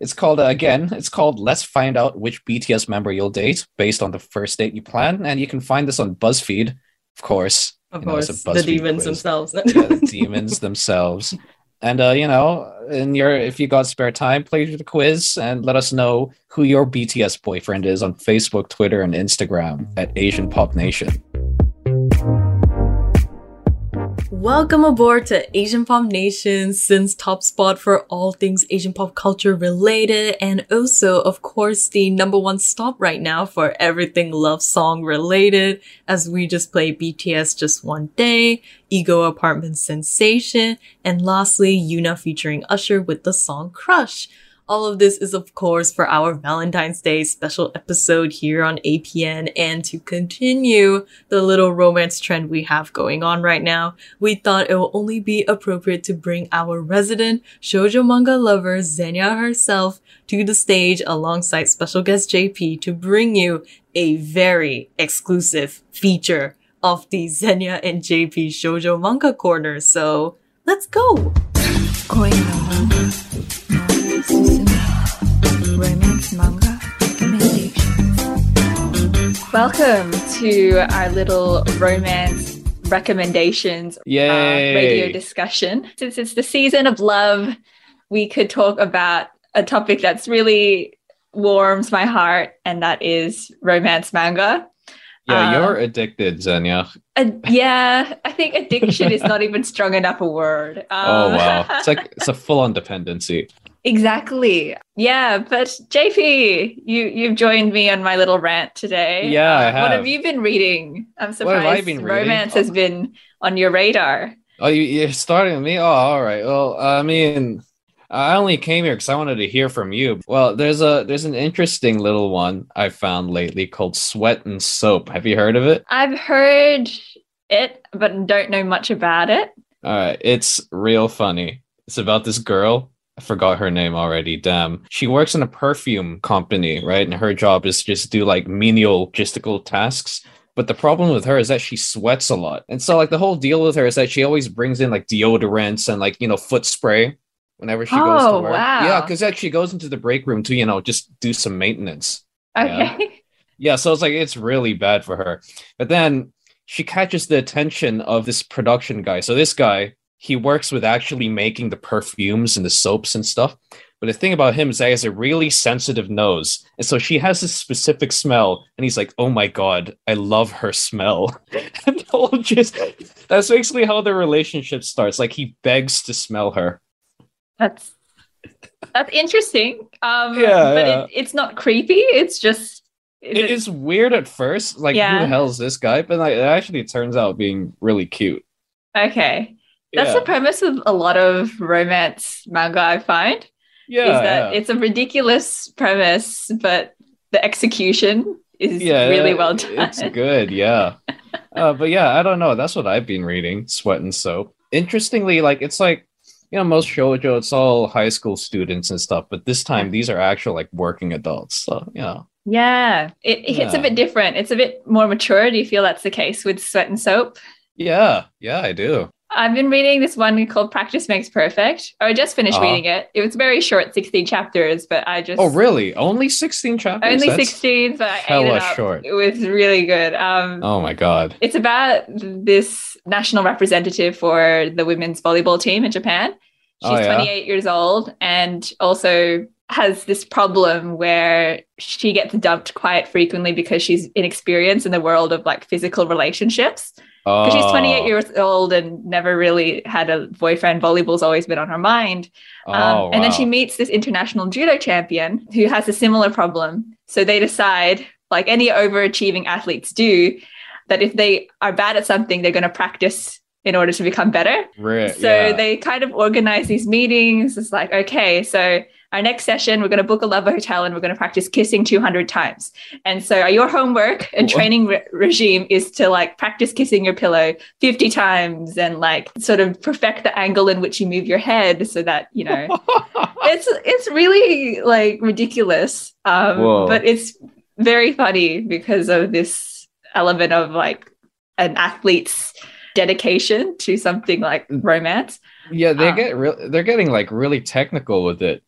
it's called uh, again. It's called "Let's Find Out Which BTS Member You'll Date" based on the first date you plan, and you can find this on BuzzFeed, of course. Of You know, course, the demons quiz. themselves. Yeah, the [laughs] demons themselves. And uh, you know, in your if you got spare time, play the quiz and let us know who your BTS boyfriend is on Facebook, Twitter, and Instagram at Asian Pop Nation. Welcome aboard to Asian Pop Nation, SYN's top spot for all things Asian pop culture related, and also, of course, the number one stop right now for everything love song related, as we just play BTS Just One Day, Ego Apartment Sensation, and lastly, Yuna featuring Usher with the song Crush. All of this is, of course, for our Valentine's Day special episode here on APN. And to continue the little romance trend we have going on right now, we thought it will only be appropriate to bring our resident shoujo manga lover, Zenya herself, to the stage alongside special guest JP to bring you a very exclusive feature of the Zenya and JP Shoujo Manga Corner. So let's go! Romance manga recommendations. Welcome to our little romance recommendations Yay. Uh, radio discussion. Since it's the season of love, we could talk about a topic that's really warms my heart, and that is romance manga. Yeah, um, you're addicted, Zenya. Uh, yeah, I think addiction is not even strong enough a word. Oh, um, oh wow, [laughs] it's like it's a full-on dependency exactly. Yeah, but JP, you you've joined me on my little rant today. Yeah, I Uh, What have have. you been reading? I'm surprised have been reading? romance has been on your radar. Oh, you, you're starting with me? Oh, all right. Well, I mean, I only came here because I wanted to hear from you. Well, there's a there's an interesting little one I found lately called Sweat and Soap. Have you heard of it? I've heard it, but don't know much about it. All right, it's real funny. It's about this girl. I forgot her name already. Damn. She works in a perfume company, right? And her job is just do like menial logistical tasks. But the problem with her is that she sweats a lot. And so like the whole deal with her is that she always brings in like deodorants and like, you know, foot spray whenever she goes to Oh, work. wow. Yeah, because like she goes into the break room to, you know, just do some maintenance. Yeah. Okay. [laughs] Yeah, so it's like it's really bad for her. But then she catches the attention of this production guy. So this guy, he works with actually making the perfumes and the soaps and stuff. But the thing about him is that he has a really sensitive nose. And so she has this specific smell, and he's like, Oh my god, I love her smell. [laughs] and just that's basically how the relationship starts. Like he begs to smell her. That's that's interesting. Um, Yeah, but yeah. It, it's not creepy. It's just is It is weird at first. Like, who the hell is this guy? But like, it actually turns out being really cute. okay. That's yeah. the premise of a lot of romance manga. I find yeah, is that yeah. it's a ridiculous premise, but the execution is yeah, really well done. It's [laughs] good, yeah. uh, but yeah, I don't know. That's what I've been reading, Sweat and Soap. Interestingly, like it's like you know, most shoujo, it's all high school students and stuff, but this time these are actual like working adults. So you know, Yeah, it, it hits a bit different. It's a bit more mature. Do you feel that's the case with Sweat and Soap? yeah, yeah, I do. I've been reading this one called Practice Makes Perfect. I just finished Uh-huh. reading it. It was very short, 16 chapters, but I just Oh, really? Only sixteen chapters? only That's 16, but I ate it up. short. It was really good. Um, Oh my god. It's about this national representative for the women's volleyball team in Japan. She's Oh, yeah? 28 years old and also has this problem where she gets dumped quite frequently because she's inexperienced in the world of like physical relationships. Because she's 28 Oh. years old and never really had a boyfriend. Volleyball's always been on her mind. Um, Oh, And then she meets this international judo champion who has a similar problem. So they decide, like any overachieving athletes do, that if they are bad at something, they're going to practice in order to become better. Right, So yeah. they kind of organize these meetings. It's like, okay, so our next session, we're going to book a love hotel and we're going to practice kissing 200 times. And so your homework and Wha- training re- regime is to like practice kissing your pillow 50 times and like sort of perfect the angle in which you move your head so that, you know, [laughs] it's it's really like ridiculous. Um, Whoa. but it's very funny because of this element of like an athlete's dedication to something like romance. yeah, they um, get real. They're getting like really technical with it.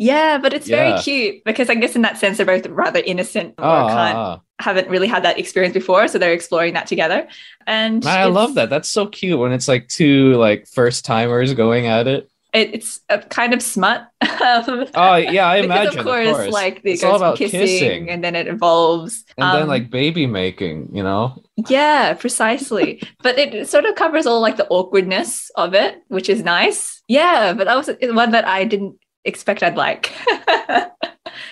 Yeah, but it's Yeah. very cute because I guess in that sense they're both rather innocent or Ah, can't ah, haven't really had that experience before, so they're exploring that together. And ah. Man, I love that. That's so cute when it's like two like first timers going at it. It, it's a kind of smut. [laughs] Oh yeah, I imagine. of course, like it it's all about kissing, kissing, and then it evolves. and then Um, like baby making. You know. Yeah, precisely. [laughs] but it sort of covers all like the awkwardness of it, which is nice. Yeah, but that was one that I didn't expect I'd like. [laughs]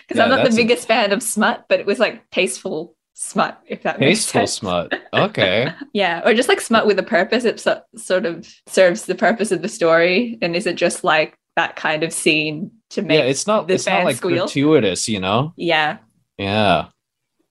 Because Yeah, I'm not the that's a- biggest fan of smut, but it was like tasteful smut, if that makes sense, Tasteful smut. Okay. [laughs] Yeah, or just like smut with a purpose. It so- sort of serves the purpose of the story. And is it just like that kind of scene to make yeah, it's not. It's not like squeal? gratuitous. You know. yeah. Yeah.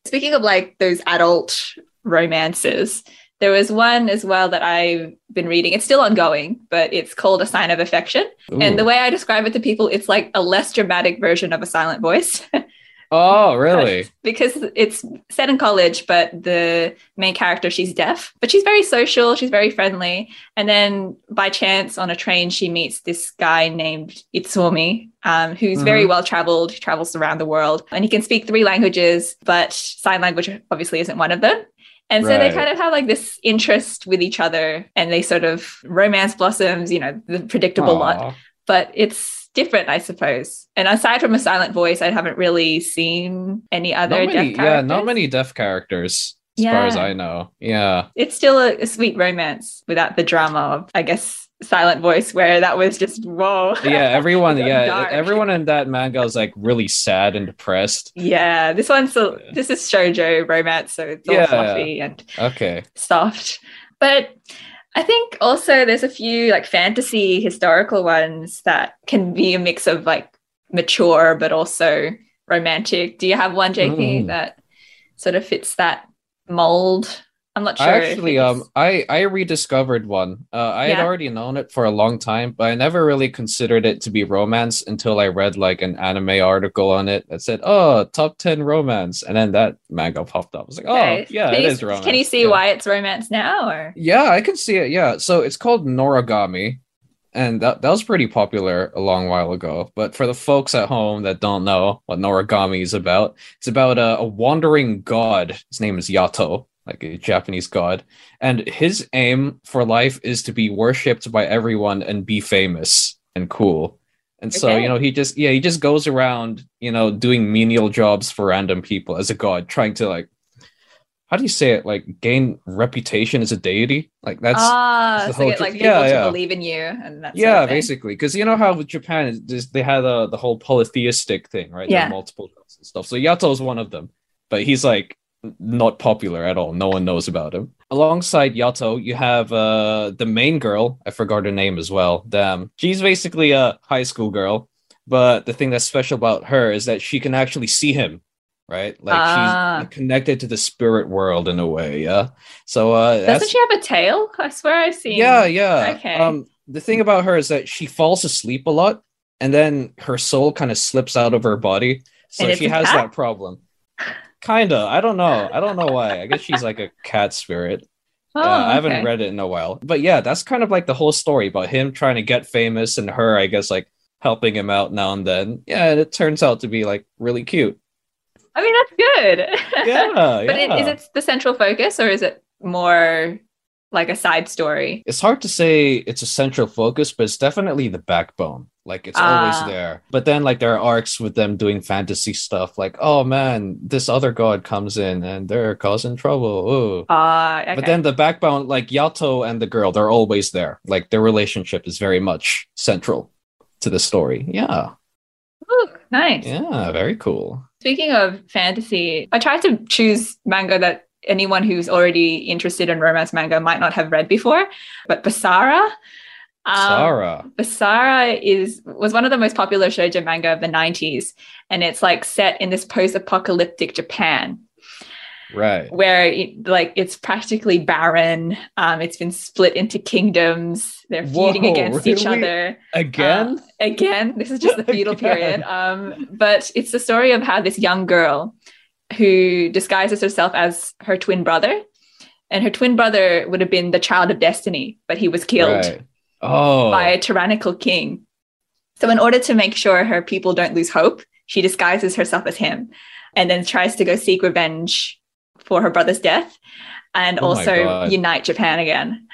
Speaking of like those adult romances, there was one as well that I've been reading. It's still ongoing, but it's called A Sign of Affection. And the way I describe it to people, it's like a less dramatic version of a silent voice [laughs] oh, really? [laughs] because it's set in college, but the main character, she's deaf, but she's very social, she's very friendly. And then by chance on a train, she meets this guy named Itsuomi, um, who's very Mhm. well traveled, he travels around the world, and he can speak three languages, but sign language obviously isn't one of them. And so they kind of have like this interest with each other and they sort of romance blossoms, you know, the predictable lot but it's different, I suppose. And aside from a silent voice, I haven't really seen any other Not many, deaf yeah, not many deaf characters, as far as I know. Yeah. It's still a, a sweet romance without the drama of, I guess, silent voice, where that was just whoa. yeah everyone [laughs] yeah Dark. everyone in that manga is like really sad and depressed Yeah, this one's so, this is shoujo romance, so it's all Yeah. fluffy and okay soft. But I think also there's a few like fantasy historical ones that can be a mix of like mature but also romantic. Do you have one, JP, Mm. that sort of fits that mold? I'm not sure. i actually um i i rediscovered one uh i had already known it for a long time but i never really considered it to be romance until i read like an anime article on it that said oh top 10 romance and then that manga popped up i was like Okay. oh yeah can it you, is romance Can you see yeah. why it's romance now? Or Yeah, I can see it. Yeah. So it's called Noragami. And that, that was pretty popular a long while ago. But for the folks at home that don't know what Noragami is about, it's about a, a wandering god. His name is Yato, like a Japanese god. And his aim for life is to be worshipped by everyone and be famous and cool. And so, Okay. you know, he just, yeah, he just goes around, you know, doing menial jobs for random people as a god, trying to like, how do you say it? Like gain reputation as a deity? Like that's ah, the so whole get like people yeah, to yeah. believe in you and that's yeah, basically, because you know how with Japan is just, they had uh, the whole polytheistic thing, right? Yeah. multiple gods and stuff. So Yato is one of them, but he's like not popular at all. No one knows about him. Alongside Yato, you have uh the main girl. I forgot her name as well. Damn, she's basically a high school girl, but the thing that's special about her is that she can actually see him. Right, like Ah. she's connected to the spirit world in a way, yeah. So uh, Doesn't she have a tail? I swear I've seen. yeah, yeah. Okay. Um, the thing about her is that she falls asleep a lot, and then her soul kind of slips out of her body. So she has cat? that problem. Kinda. I don't know. I don't know why. I guess she's like a cat spirit. Oh, Uh, I haven't okay. read it in a while. But yeah, that's kind of like the whole story about him trying to get famous and her, I guess, like helping him out now and then. Yeah, and it turns out to be like really cute. I mean, that's good. Yeah, [laughs] but yeah. it, is it the central focus or is it more like a side story? it's hard to say it's a central focus, but it's definitely the backbone. Like it's always Ah. there. But then like there are arcs with them doing fantasy stuff like, oh man, this other god comes in and they're causing trouble. Ooh. Ah, okay. But then the backbone, like Yato and the girl, they're always there. Like their relationship is very much central to the story. Yeah. Ooh, nice. Yeah, very cool. Speaking of fantasy, I tried to choose manga that anyone who's already interested in romance manga might not have read before. But Basara, um, Basara is was one of the most popular shoujo manga of the 90s, and it's like set in this post-apocalyptic Japan Right. where it, like it's practically barren. Um, it's been split into kingdoms. They're feuding Whoa, against each other Again? uh, again, this is just the feudal [laughs] period. Um, but it's the story of how this young girl who disguises herself as her twin brother, and her twin brother would have been the child of destiny, but he was killed Right. Oh. by a tyrannical king. So, in order to make sure her people don't lose hope, she disguises herself as him and then tries to go seek revenge for her brother's death and Oh also unite Japan again.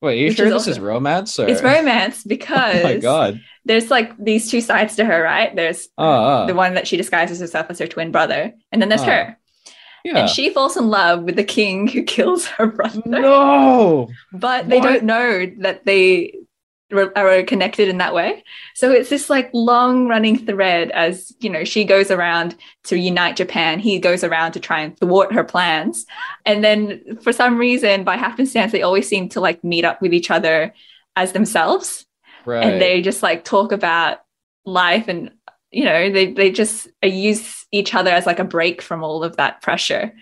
Wait, are you sure is this also- is romance? Or? It's romance because [laughs] Oh my god. there's like these two sides to her, right? There's Ah, the one that she disguises herself as her twin brother, and then there's Ah. her. Yeah. And she falls in love with the king who kills her brother. no. [laughs] But they What? don't know that they are connected in that way. So it's this like long running thread as, you know, she goes around to unite Japan. He goes around to try and thwart her plans. And then for some reason, by happenstance, they always seem to like meet up with each other as themselves Right. and they just like talk about life and you know they they just uh, use each other as like a break from all of that pressure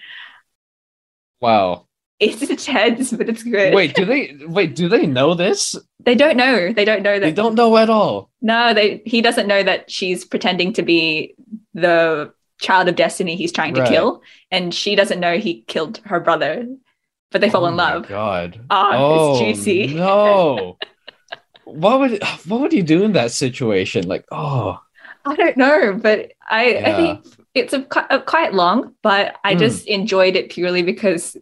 wow. it's [laughs] intense but it's good Wait, do they wait, do they know this? they don't know they don't know that They don't know at all. no they he doesn't know that she's pretending to be the child of destiny he's trying to Right. kill and she doesn't know he killed her brother but they fall Oh in love God. Ah, oh, it's juicy. No. [laughs] what would what would you do in that situation? Like, oh, I don't know, but I, I think it's a, a quite long, but I Hmm. just enjoyed it purely because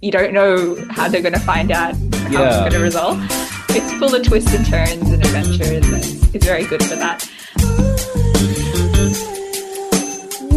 you don't know how they're going to find out how Yeah. it's going to resolve. It's full of twists and turns and adventures, and it's very good for that.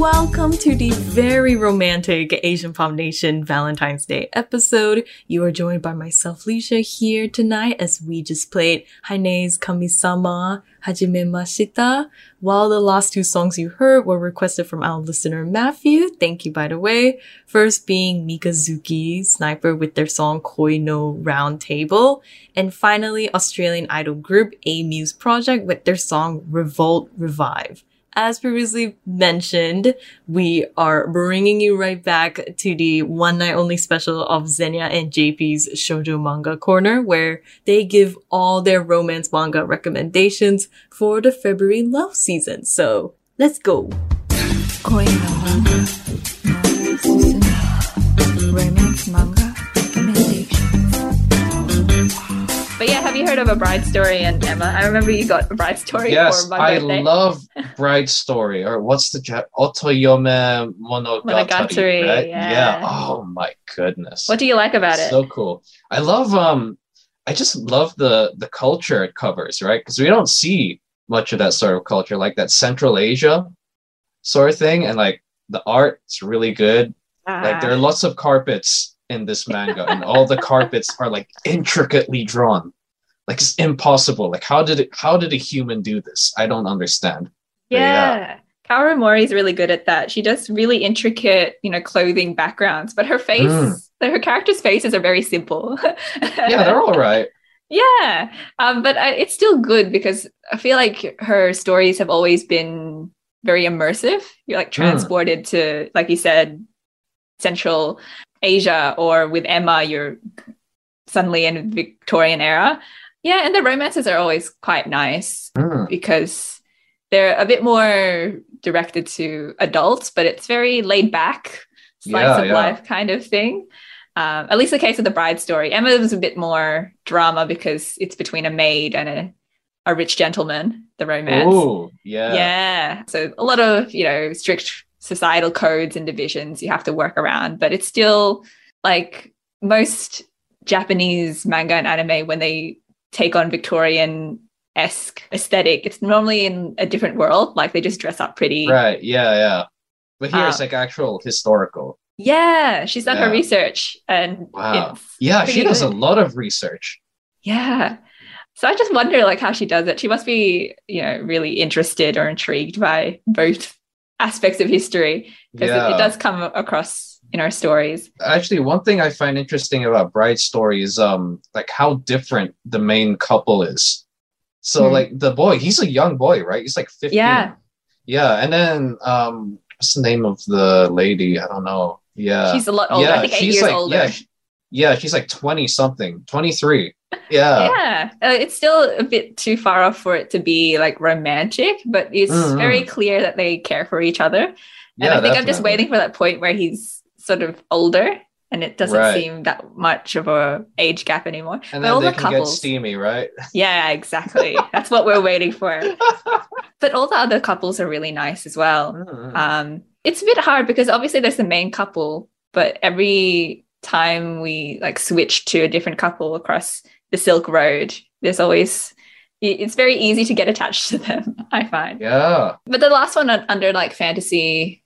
Welcome to the very romantic Asian Pop Nation Valentine's Day episode. You are joined by myself, Leisha, here tonight as we just played Hanae's Kamisama Hajime Mashita. While the last two songs you heard were requested from our listener Matthew, thank you by the way. First being Mikazuki Sniper with their song Koi no Round Table. And finally, Australian idol group A Muse Project with their song Revolt Revive. As previously mentioned, we are bringing you right back to the one night only special of Zenya and JP's Shoujo Manga Corner, where they give all their romance manga recommendations for the February love season. So let's go. Manga But yeah, have you heard of A Bride Story and Emma? I remember you got A Bride Story yes, for my I love [laughs] Bride Story, or what's the Jap- Otoyome Monogatari? Monogatari, right? yeah. Oh my goodness. what do you like about it? So cool. I love um I just love the the culture it covers, right? Because we don't see much of that sort of culture, like that Central Asia sort of thing. And like the art is really good. Like there are Ah. lots of carpets in this manga, and all the carpets are like intricately drawn. Like it's impossible. Like how did it how did a human do this? I don't understand. Yeah. yeah. Kaoru Mori is really good at that. She does really intricate, you know, clothing backgrounds, but her face, Mm. her characters' faces are very simple. [laughs] Yeah, they're all right. yeah, um, but I, it's still good because I feel like her stories have always been very immersive. You're like Hmm. transported to, like you said, Central Asia, or with Emma, you're suddenly in Victorian era. Yeah, and the romances are always quite nice Mm. because they're a bit more directed to adults, but it's very laid back, slice Yeah, of yeah. life kind of thing. Um, at least the case of the bride story. Emma was a bit more drama because it's between a maid and a, a rich gentleman, the romance. Ooh, yeah. Yeah. So a lot of, you know, strict societal codes and divisions you have to work around, but it's still like most Japanese manga and anime when they take on Victorian esque aesthetic. It's normally in a different world, like they just dress up pretty. Right. Yeah. Yeah. But here it's Ah. like actual historical. Yeah, she's done her research and Wow. Yeah, she does a lot of research. Yeah. So I just wonder like how she does it. She must be, you know, really interested or intrigued by both aspects of history because Yeah. it, it does come across in our stories. Actually, one thing I find interesting about Bride's story is um like how different the main couple is. So Hmm. like the boy, he's a young boy, right? He's like 15. Yeah. Yeah, and then um what's the name of the lady? I don't know. Yeah. She's a lot older. I think eight years like older. yeah, yeah, she's like 20 something, 23. Yeah. [laughs] yeah, uh, it's still a bit too far off for it to be like romantic, but it's Mhm. very clear that they care for each other. And Yeah, I think I'm just waiting for that point where he's sort of older and it doesn't Right. seem that much of a age gap anymore. And But then all they the can get couples- steamy, right? [laughs] Yeah, exactly. That's what we're waiting for. [laughs] But all the other couples are really nice as well. Mm. Um, it's a bit hard because obviously there's the main couple, but every time we like switch to a different couple across the Silk Road, there's always it's very easy to get attached [laughs] to them. I find. yeah. But the last one under like fantasy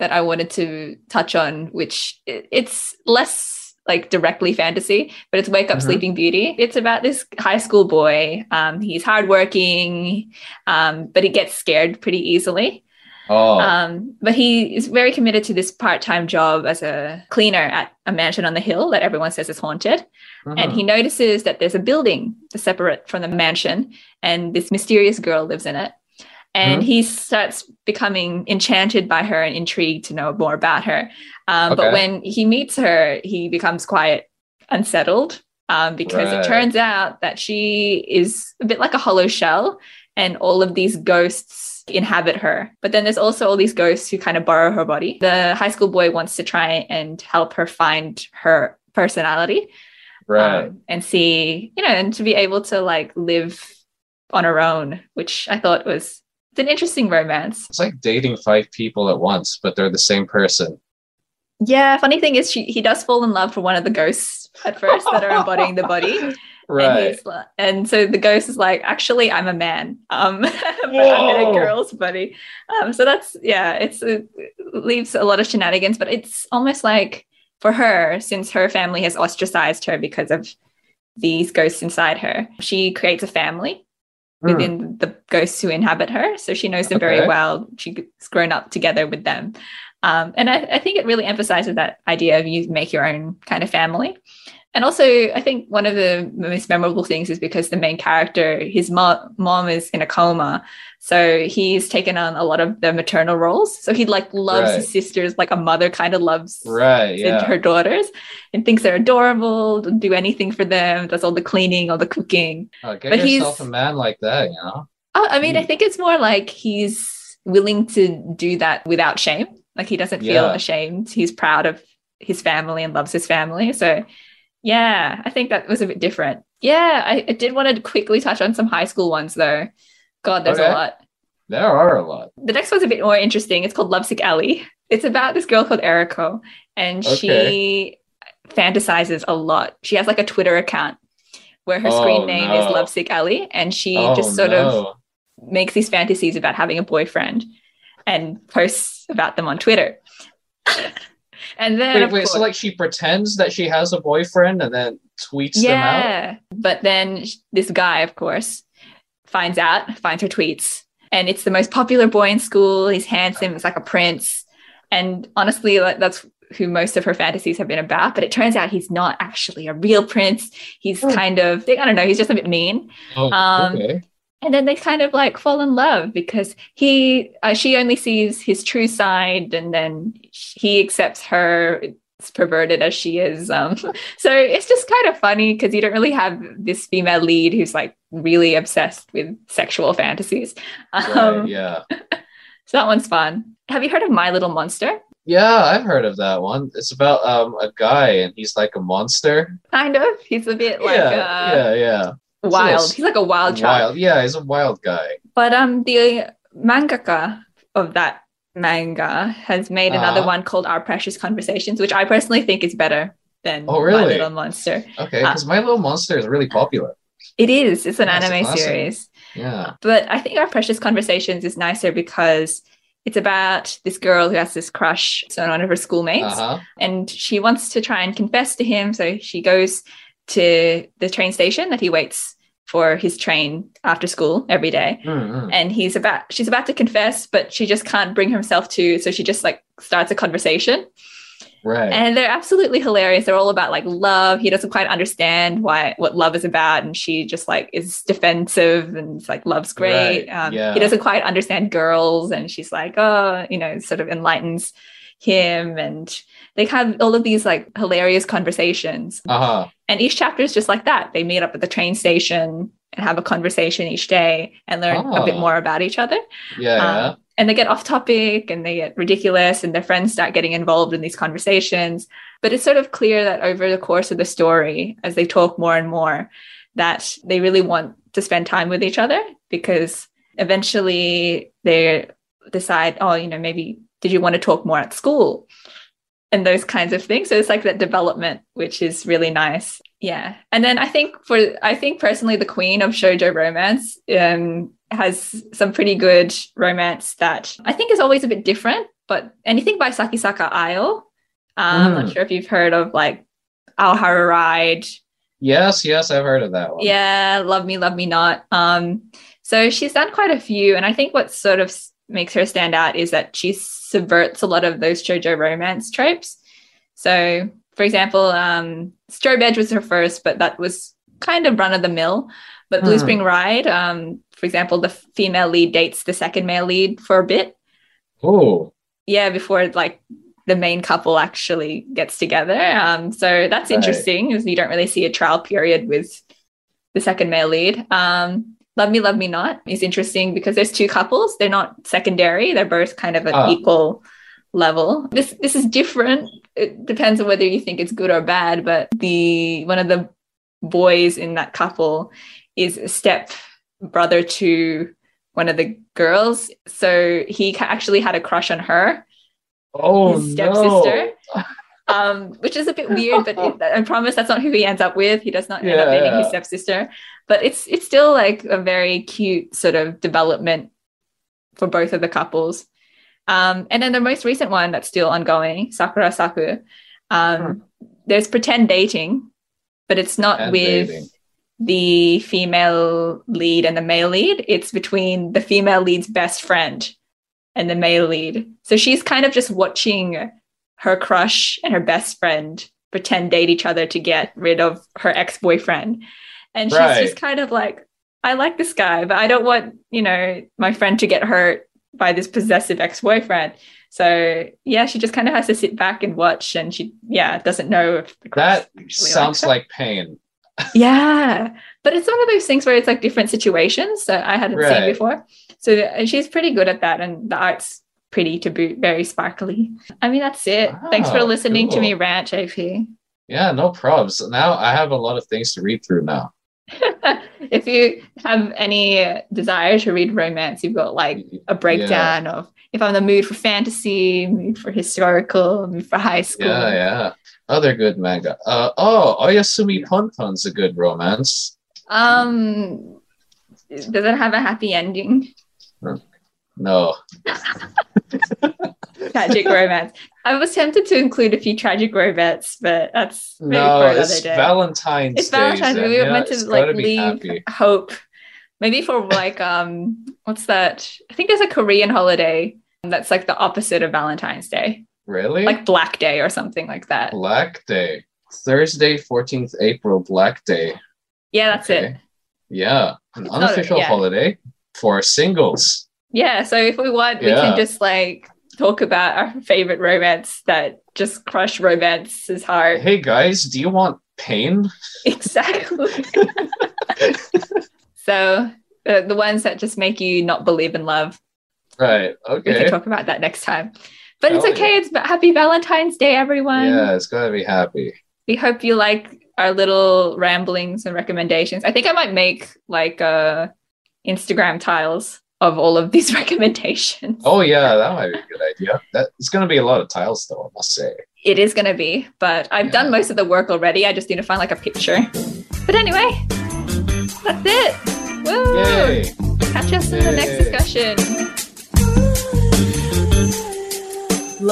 that I wanted to touch on, which it's less like directly fantasy, but it's Wake Up Mhm. Sleeping Beauty. It's about this high school boy. Um, he's hardworking, um, but he gets scared pretty easily. Oh. Um, but he is very committed to this part-time job as a cleaner at a mansion on the hill that everyone says is haunted and Mhm. he notices that there's a building separate from the mansion and this mysterious girl lives in it and Mhm. he starts becoming enchanted by her and intrigued to know more about her um, but when he meets her he becomes quite unsettled um, because Right. it turns out that she is a bit like a hollow shell and all of these ghosts inhabit her. But then there's also all these ghosts who kind of borrow her body. The high school boy wants to try and help her find her personality right. um, and see, you know, and to be able to like live on her own, which I thought was it's an interesting romance. it's like dating five people at once, but they're the same person. Yeah, funny thing is she he does fall in love for one of the ghosts at first that are embodying the body. [laughs] And, Right. he's and so the ghost is like, actually, I'm a man, um, [laughs] but I'm in a girl's body. Um, so that's yeah, it's it leaves a lot of shenanigans, but it's almost like for her, since her family has ostracized her because of these ghosts inside her, she creates a family Hmm. within the ghosts who inhabit her. So she knows them very well. She's grown up together with them. Um, and I, I think it really emphasizes that idea of you make your own kind of family. And also, I think one of the most memorable things is because the main character, his mo- mom is in a coma. So he's taken on a lot of the maternal roles. So he like loves Right. his sisters like a mother kind of loves Right. Yeah. her daughters and thinks they're adorable, do anything for them, does all the cleaning, all the cooking. Oh, get but yourself he's- a man like that, you know? Oh, I mean, I think it's more like he's willing to do that without shame. Like he doesn't feel Yeah. ashamed. He's proud of his family and loves his family. So, yeah, I think that was a bit different. Yeah, I, I did want to quickly touch on some high school ones though. God, there's Okay. a lot. There are a lot. The next one's a bit more interesting. It's called Lovesick Ellie. It's about this girl called Eriko, and she fantasizes a lot. She has like a Twitter account where her Oh, screen name is. Lovesick Ellie, and she oh, just sort of makes these fantasies about having a boyfriend and posts about them on Twitter. [laughs] and then, Wait, of wait, so like she pretends that she has a boyfriend and then tweets them out? yeah, but then sh- this guy, of course, finds out, finds her tweets, and it's the most popular boy in school. He's handsome, he's like a prince, and honestly, like that's who most of her fantasies have been about. But it turns out he's not actually a real prince. He's Hmm. kind of, I don't know, he's just a bit mean. Oh, Um, okay. And then they kind of like fall in love because he uh, she only sees his true side and then he accepts her as perverted as she is um [laughs] so it's just kind of funny because you don't really have this female lead who's like really obsessed with sexual fantasies um Right, yeah. [laughs] so that one's fun have you heard of my little monster Yeah, I've heard of that one. It's about um a guy and he's like a monster. kind of he's a bit like yeah, uh yeah, yeah. Wild It's he's like a wild child Wild. Yeah, he's a wild guy. But um, the mangaka of that manga has made another Uh-huh. one called Our Precious Conversations, which I personally think is better than Oh, really? My? Little Monster. Okay, Uh, because My Little Monster is really popular. It is. It's an Yeah, anime classic. series. Yeah. But I think Our Precious Conversations is nicer because it's about this girl who has this crush on one of her schoolmates Uh-huh. and she wants to try and confess to him. So she goes to the train station that he waits for his train after school every day. Mm-mm. And he's about she's about to confess, but she just can't bring herself to. So she just like starts a conversation. Right. And they're absolutely hilarious. They're all about like love. He doesn't quite understand why what love is about, and she just like is defensive and like love's great. Right, Um, yeah. He doesn't quite understand girls, and she's like, oh, you know, sort of enlightens him, and they have all of these like hilarious conversations. uh-huh. And each chapter is just like that. They meet up at the train station and have a conversation each day and learn a bit Oh. more about each other Yeah, yeah. um, and they get off topic and they get ridiculous and their friends start getting involved in these conversations but it's sort of clear that over the course of the story as they talk more and more that they really want to spend time with each other because eventually they decide oh you know maybe did you want to talk more at school and those kinds of things so it's like that development which is really nice yeah and then i think for i think personally the queen of shoujo romance um has some pretty good romance that i think is always a bit different but anything by sakisaka ayo um, i'm Mm. not sure if you've heard of like Aoharu Ride, Yes, yes, I've heard of that one. yeah, Love Me, Love Me Not. Um, so she's done quite a few, and I think what's sort of makes her stand out is that she subverts a lot of those shoujo romance tropes. So, for example, um, Strobe Edge was her first, but that was kind of run of the mill. But Blue Hmm. Spring Ride, um, for example, the female lead dates the second male lead for a bit. Oh, Yeah, before like the main couple actually gets together. Um, so that's Right. interesting, is you don't really see a trial period with the second male lead. Um, Love Me, Love Me Not is interesting because there's two couples. They're not secondary. They're both kind of an Ah. equal level. This this is different. It depends on whether you think it's good or bad. But the one of the boys in that couple is a step brother to one of the girls. So he actually had a crush on her oh his no. [laughs] um, which is a bit weird, but it, I promise that's not who he ends up with. He does not end up dating his Yeah. stepsister, but it's it's still like a very cute sort of development for both of the couples. Um, and then the most recent one that's still ongoing, Sakura Saku. Um, There's pretend dating, but it's not And with dating. the female lead and the male lead. It's between the female lead's best friend and the male lead. So she's kind of just watching her crush and her best friend pretend date each other to get rid of her ex-boyfriend. And she's Right. just kind of like, I like this guy, but I don't want, you know, my friend to get hurt by this possessive ex-boyfriend. So yeah, she just kind of has to sit back and watch and she yeah, doesn't know if the crush That sounds like pain. [laughs] Yeah, but it's one of those things where it's like different situations that I hadn't seen before. So she's pretty good at that, and the art's pretty to boot, very sparkly. I mean, that's it. Thanks for Wow, listening to cool. me rant, JP. Yeah, no probs. Now I have a lot of things to read through now. [laughs] if you have any desire to read romance, you've got like a breakdown of if I'm in the mood for fantasy, mood for historical, mood for high school. Yeah, yeah. Other good manga. Uh, oh, Oyasumi Punpun's a good romance. Um, does it have a happy ending? No. [laughs] tragic romance. I was tempted to include a few tragic romance, but that's maybe No, it's day. Valentine's it's Day. Valentine's. We were Xenia. meant to like leave happy. hope. Maybe for like um, what's that? I think there's a Korean holiday that's like the opposite of Valentine's Day, Really? like Black Day or something like that. Black Day. Thursday, 14th April, Black Day. Yeah, that's it. Yeah. An a- unofficial yeah. holiday for singles. Yeah. So if we want, we can just like talk about our [laughs] favorite romance that just crush romance's heart. Hey guys, do you want pain? [laughs] Exactly. [laughs] so uh, the ones that just make you not believe in love. Right. We Okay. can talk about that next time. But it's Hell okay. It's happy Valentine's Day, everyone. Yeah, it's gotta be happy. We hope you like our little ramblings and recommendations. I think I might make like uh Instagram tiles of all of these [laughs] recommendations. Oh yeah, that might be a good idea. That it's gonna be a lot of tiles though, I must say. It is going to be, but I've Yeah. done most of the work already. I just need to find like a picture. But anyway, that's it. Woo! Yay! Catch us in the next discussion.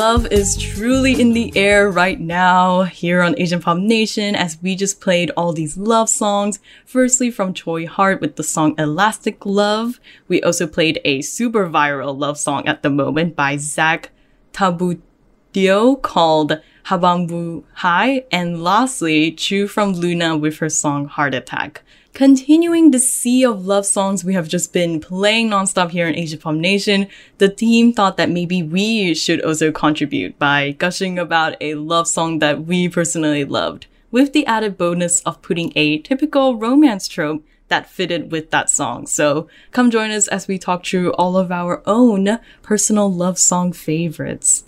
Love is truly in the air right now here on Asian Pop Nation as we just played all these love songs. Firstly from Choi Hart with the song Elastic Love. We also played a super viral love song at the moment by Zack Tabudlo called Habang Buhay. And lastly, Chuu from LOONA with her song Heart Attack. Continuing the sea of love songs we have just been playing nonstop here in Asia Pop Nation, the team thought that maybe we should also contribute by gushing about a love song that we personally loved, with the added bonus of putting a typical romance trope that fitted with that song. So come join us as we talk through all of our own personal love song favorites.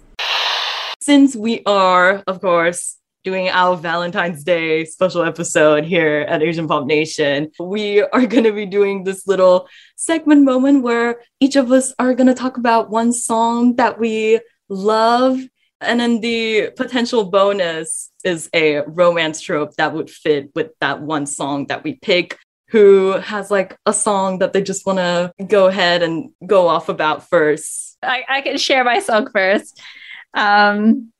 Since we are, of course, doing our Valentine's Day special episode here at Asian Pop Nation. We are going to be doing this little segment moment where each of us are going to talk about one song that we love. And then the potential bonus is a romance trope that would fit with that one song that we pick. Who has like a song that they just want to go ahead and go off about first? I, I can share my song first. Um,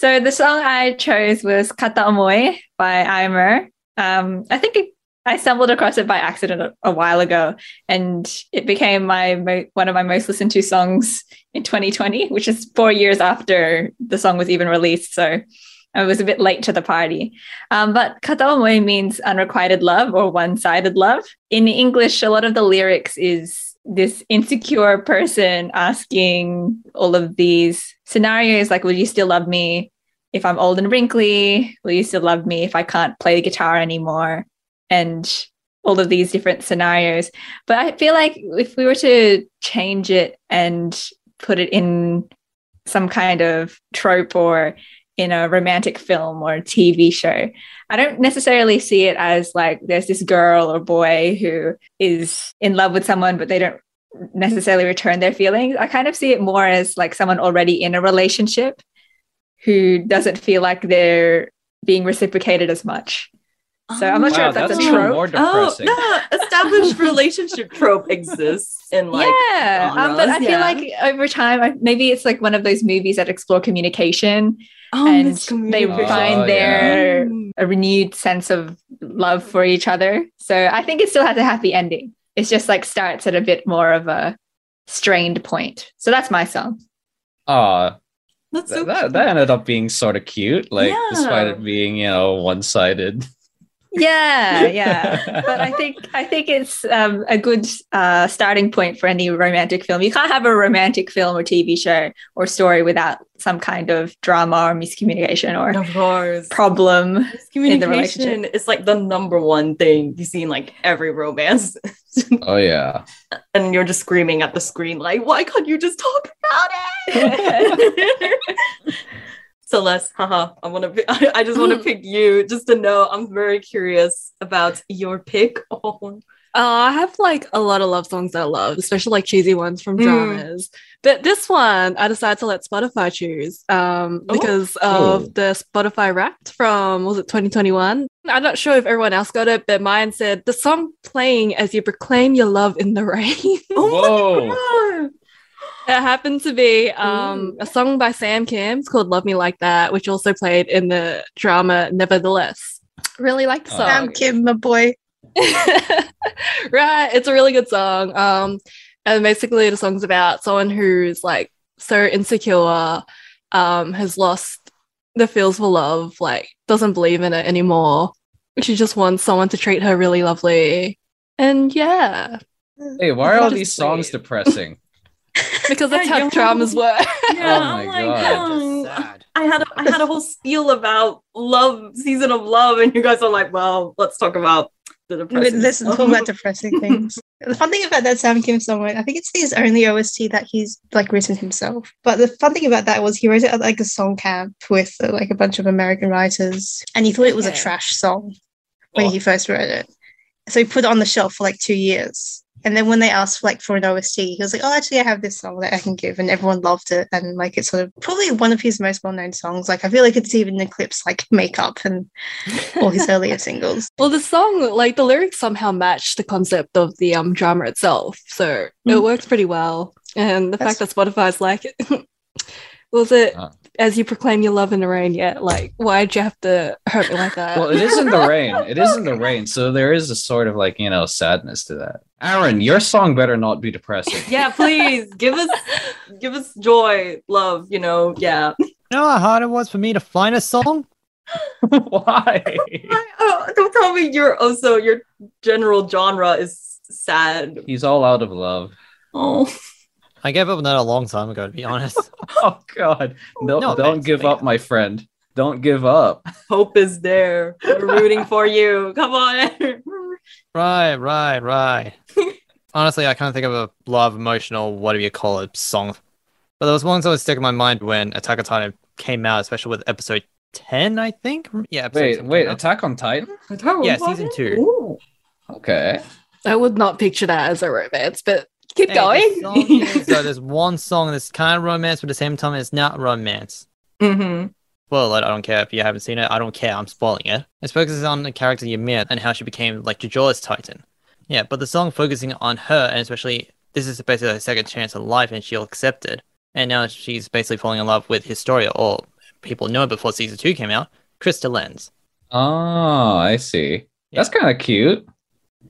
so the song I chose was Kata Omoi by Aimer. Um, I think it, I stumbled across it by accident a, a while ago, and it became my mo- one of my most listened to songs in 2020, which is four years after the song was even released. So I was a bit late to the party. Um, but Kata Omoi means unrequited love or one-sided love. In English, a lot of the lyrics is this insecure person asking all of these scenarios like, will you still love me if I'm old and wrinkly? Will you still love me if I can't play the guitar anymore? And all of these different scenarios. But I feel like if we were to change it and put it in some kind of trope or in a romantic film or TV show. I don't necessarily see it as like there's this girl or boy who is in love with someone, but they don't necessarily return their feelings. I kind of see it more as like someone already in a relationship who doesn't feel like they're being reciprocated as much. So I'm not Wow, sure if that's, that's a even trope. more Oh, no, established relationship [laughs] trope exists in like yeah, um, but I genres, feel like over time, I, maybe it's like one of those movies that explore communication oh, and they find Oh, their Mm. a renewed sense of love for each other. So I think it still has a happy ending. It's just like starts at a bit more of a strained point. So that's my song. Aw, That's so that, that, that ended up being sort of cute, like despite it being, you know, one-sided. Yeah, yeah. [laughs] but I think I think it's um, a good uh, starting point for any romantic film. You can't have a romantic film or TV show or story without some kind of drama or miscommunication or Of course. problem. in the Communication relationship. is like the number one thing you see in like every romance. [laughs] Oh yeah. and you're just screaming at the screen, like, why can't you just talk about it? [laughs] Celeste, haha, I want to. [laughs] I, I just want to [gasps] pick you, just to know. I'm very curious about your pick. Oh, [laughs] Uh, I have like a lot of love songs that I love, especially like cheesy ones from Mm. dramas. But this one, I decided to let Spotify choose um, Oh. because Oh. of the Spotify Wrapped from was it 2021? I'm not sure if everyone else got it, but mine said the song playing as you proclaim your love in the rain. [laughs] Whoa. God. It happened to be um, a song by Sam Kim. It's called Love Me Like That, which also played in the drama Nevertheless. Really like the Oh. song. Sam Kim, my boy. [laughs] right. It's a really good song. Um, and basically the song's about someone who's like so insecure, um, has lost the feels for love, like doesn't believe in it anymore. She just wants someone to treat her really lovely. And yeah, Hey, why are all Just these songs depressing? [laughs] because that's Yeah, how you're- work. [laughs] Yeah, Oh I'm my like, God. um. I had a, I had a whole spiel about love, season of love, and you guys are like, well, let's talk about the depressing. Listen, stuff. talk about [laughs] depressing things. the fun thing about that Sam Kim song, I think it's his only OST that he's like written himself. But the fun thing about that was he wrote it at like a song camp with uh, like a bunch of American writers, and he thought it was a trash song when Oh. he first wrote it. So he put it on the shelf for like two years. And then when they asked like for an OST, he was like, "Oh, actually, I have this song that I can give," and everyone loved it. And like, it's sort of probably one of his most well-known songs. Like, I feel like it's even eclipsed like "Makeup" and all his [laughs] earlier singles. Well, the song, like the lyrics somehow match the concept of the um drama itself. So it Mm. works pretty well. And the That's- fact that Spotify's like it. [laughs] Was it Ah. as you proclaim your love in the rain yet? Like, why'd you have to hurt me like that? Well, it is in the rain. [laughs] It is in the rain. So there is a sort of like, you know, sadness to that. Aaron, your song better not be depressing. Yeah, please give us give us joy, love, you know. Yeah. You know how hard it was for me to find a song? [laughs] Why? [laughs] Oh, don't tell me you're also your general genre is sad. He's all out of love. Oh. I gave up on that a long time ago, to be honest. [laughs] Oh God. No, No don't offense, give but up, my friend. Don't give up. Hope is there. We're rooting for you. Come on. [laughs] right, right, right. [laughs] Honestly, I can't think of a lot of emotional, what do you call it, song. But there was one that was sticking in my mind when Attack on Titan came out, especially with episode 10, I think. Yeah, episode Wait, 10 wait, came out. Attack on Titan? Yeah, season two. Ooh. Okay. I would not picture that as a romance, but keep Hey, going. the is, [laughs] uh, there's one song that's kind of romance, but at the same time, it's not romance. Mm-hmm. Well, I don't care if you haven't seen it. I don't care. I'm spoiling it. It focuses on the character Ymir and how she became like Jojora's Titan. Yeah, but the song focusing on her and especially this is basically her second chance in life and she'll accept it. And now she's basically falling in love with Historia, or people know it before season two came out, Krista Lenz. Oh, I see. That's kind of cute.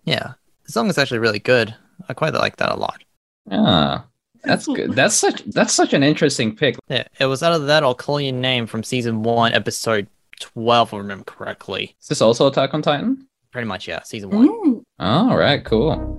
Yeah, the song is actually really good. I quite like that a lot. Yeah. That's [laughs] good. That's such that's such an interesting pick. Yeah, it was out of that I'll Call Your Name from season one, episode 12, if I remember correctly. Is this also Attack on Titan? Pretty much, yeah, season one. Mm. All right, cool.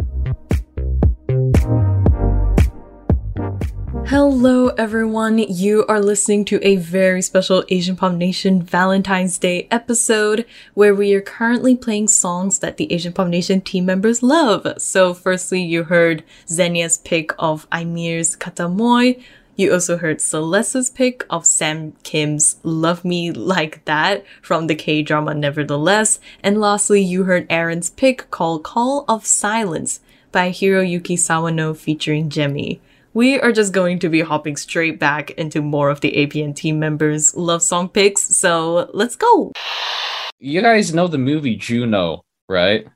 Hello, everyone. You are listening to a very special Asian Pop Nation Valentine's Day episode where we are currently playing songs that the Asian Pop Nation team members love. So, firstly, you heard Xenia's pick of Aimer's Katamoy. You also heard Celeste's pick of Sam Kim's Love Me Like That from the K drama Nevertheless. And lastly, you heard Aaron's pick called Call of Silence by Hiroyuki Sawano featuring Gemie. We are just going to be hopping straight back into more of the APN team members' love song picks, so let's go! You guys know the movie Juno, right?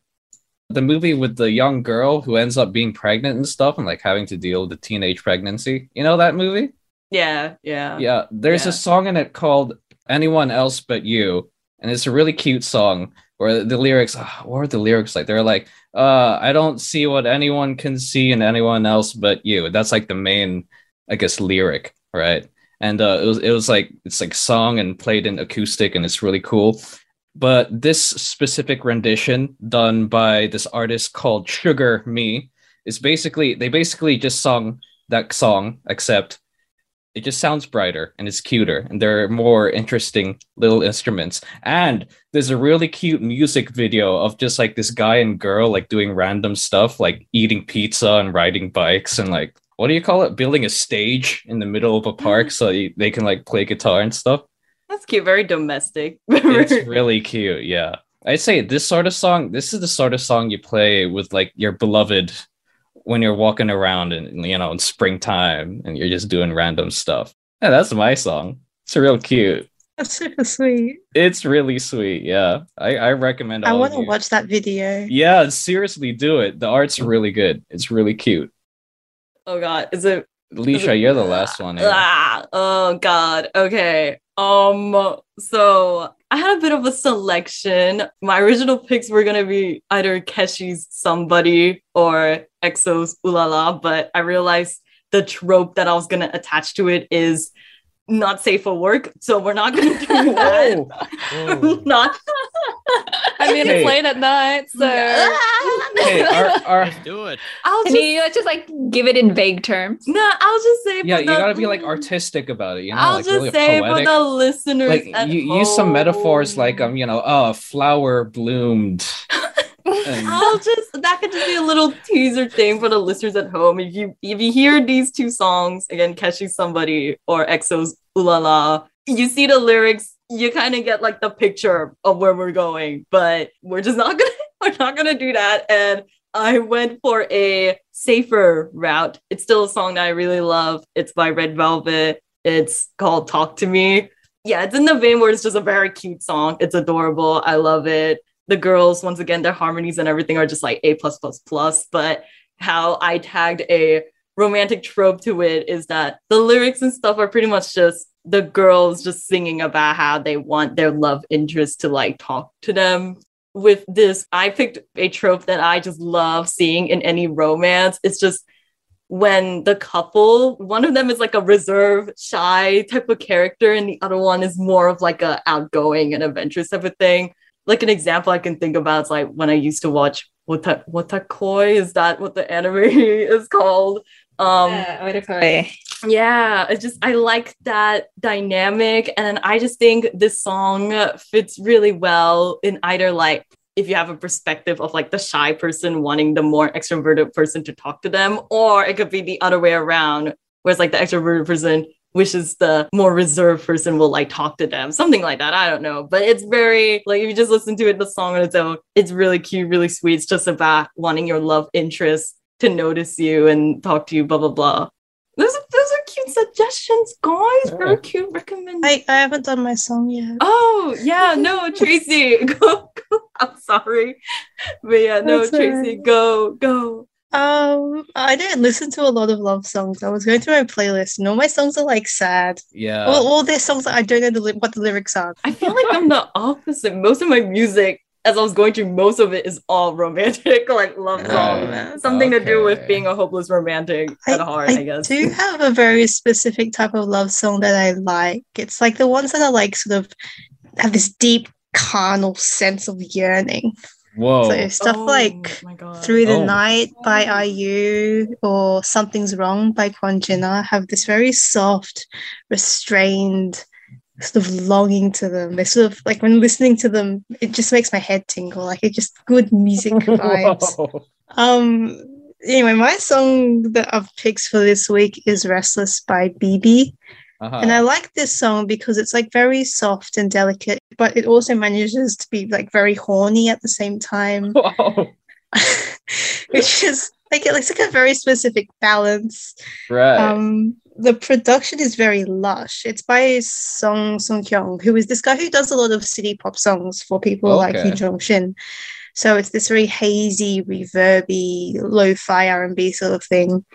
The movie with the young girl who ends up being pregnant and stuff and like having to deal with the teenage pregnancy. You know that movie? Yeah, yeah. Yeah, there's Yeah. a song in it called Anyone Else But You, and it's a really cute song where the lyrics, ah, what are the lyrics like? They're like, uh, I don't see what anyone can see in anyone else but you. That's like the main, I guess, lyric, right? And uh, it was it was like it's like song and played in acoustic, and it's really cool. But this specific rendition done by this artist called Sugar Me is basically they basically just sung that song, except it just sounds brighter and it's cuter and there are more interesting little instruments. And there's a really cute music video of just like this guy and girl like doing random stuff like eating pizza and riding bikes and like what do you call it? Building a stage in the middle of a park so they can like play guitar and stuff. That's cute, very domestic. [laughs] it's really cute. Yeah. I'd say this sort of song this is the sort of song you play with like your beloved when you're walking around and you know in springtime and you're just doing random stuff yeah that's my song it's real cute That's super sweet. it's really sweet yeah i, I recommend I want to watch that video. yeah seriously do it the art's really good it's really cute oh god, is it Alicia, you're the last one here. Ah, oh god. Okay. Um so I had a bit of a selection. My original picks were gonna be either Keshi's somebody or EXO's Ulala, but I realized the trope that I was gonna attach to it is not safe for work. So we're not gonna do [laughs] oh. that. [laughs] Whoa. Oh. not I mean, Hey. it's late at night, so hey our, our Let's do it. I'll Can just you let's just like give it in vague terms? no, I'll just say yeah for you the- gotta be like artistic about it you know I'll like just really say poetic for the listeners like at you use some metaphors like um you know oh a flower bloomed and- [laughs] I'll just that could just be a little teaser thing for the listeners at home. If you if you hear these two songs again, Keshi's Somebody or EXO's Ulala, you see the lyrics, you kind of get like the picture of where we're going. But we're just not [laughs] gonna we're not gonna do that. And I went for a safer route. It's still a song that I really love. It's by Red Velvet. It's called Talk to Me. Yeah, it's in the vein where it's just a very cute song. It's adorable. I love it. The girls, once again, their harmonies and everything are just like A plus plus plus. But how I tagged a romantic trope to it is that the lyrics and stuff are pretty much just the girls just singing about how they want their love interest to like talk to them. With this, I picked a trope that I just love seeing in any romance. It's just when the couple, one of them is like a reserved, shy type of character, and the other one is more of like a outgoing and adventurous type of thing. Like an example I can think about is like when I used to watch Wota Wotakoi, is that what the anime [laughs] is called? Um Yeah, yeah, I just I like that dynamic, and I just think this song fits really well in either like if you have a perspective of like the shy person wanting the more extroverted person to talk to them, or it could be the other way around, whereas like the extroverted person wishes the more reserved person will like talk to them, something like that. I don't know, but it's very like if you just listen to it, the song on its own, it's really cute, really sweet. It's just about wanting your love interest to notice you and talk to you, blah blah blah. Those are, those are cute suggestions, guys. Very Yeah. cute recommendations. I, I haven't done my song yet. Oh yeah, no, Tracy, [laughs] go, go. I'm sorry, but yeah, no, That's Tracy, alright. go, go. Um, I don't listen to a lot of love songs. I was going through my playlist, and all my songs are like sad. Yeah. all, all their songs that I don't know the, li- what the lyrics are. I feel like I'm the opposite. Most of my music, as I was going through, most of it is all romantic, [laughs] like love Right. songs. Something to do with being a hopeless romantic at heart, I, guess. do have a very specific type of love song that I like. It's like the ones that are like sort of have this deep carnal sense of yearning. Whoa. So stuff Oh like. Through the Oh. Night by oh. IU or Something's Wrong by Kwon Jina have this very soft, restrained sort of longing to them. They're sort of like when listening to them, it just makes my head tingle. Like it just good music [laughs] vibes. Um anyway, my song that I've picked for this week is Restless by BB. Uh-huh. And I like this song because it's like very soft and delicate, but it also manages to be like very horny at the same time. Whoa. which is like it's like a very specific balance. Right. Um, the production is very lush. It's by Song Song Kyung, who is this guy who does a lot of city pop songs for people like Okay. Jong Shin. So it's this very hazy, reverby, lo-fi R&B sort of thing.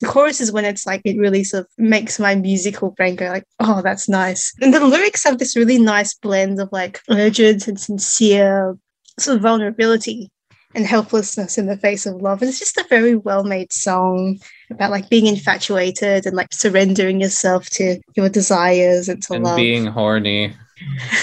The chorus is when it's like it really sort of makes my musical brain go like, oh, that's nice. And the lyrics have this really nice blend of like urgent and sincere sort of vulnerability and helplessness in the face of love. And it's just a very well made song about like being infatuated and like surrendering yourself to your desires and to and love. being horny.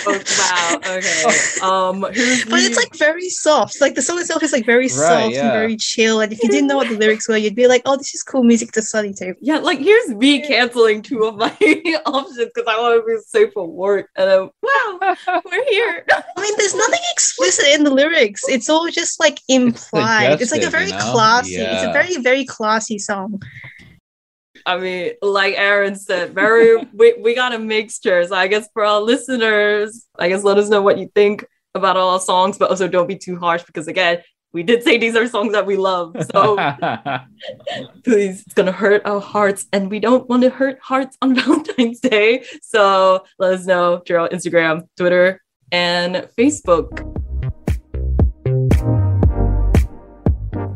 Oh, wow. Okay. [laughs] Um, who's but it's like very soft. Like the song itself is like very Right, soft and very chill. And if you didn't know what the lyrics were, you'd be like, oh, this is cool music to study to. Yeah, like here's me canceling two of my [laughs] options because I want to be safe for work. And then, wow, we're here. [laughs] I mean, there's nothing explicit in the lyrics. It's all just like implied. It's, like a very you know? classy. It's a very, very classy song. I mean, like Aaron said, very we, we got a mixture. So I guess for our listeners, I guess let us know what you think about all our songs, but also don't be too harsh because again, we did say these are songs that we love. So [laughs] please, it's gonna hurt our hearts, and we don't want to hurt hearts on [laughs] Valentine's Day. So let us know through our Instagram, Twitter, and Facebook.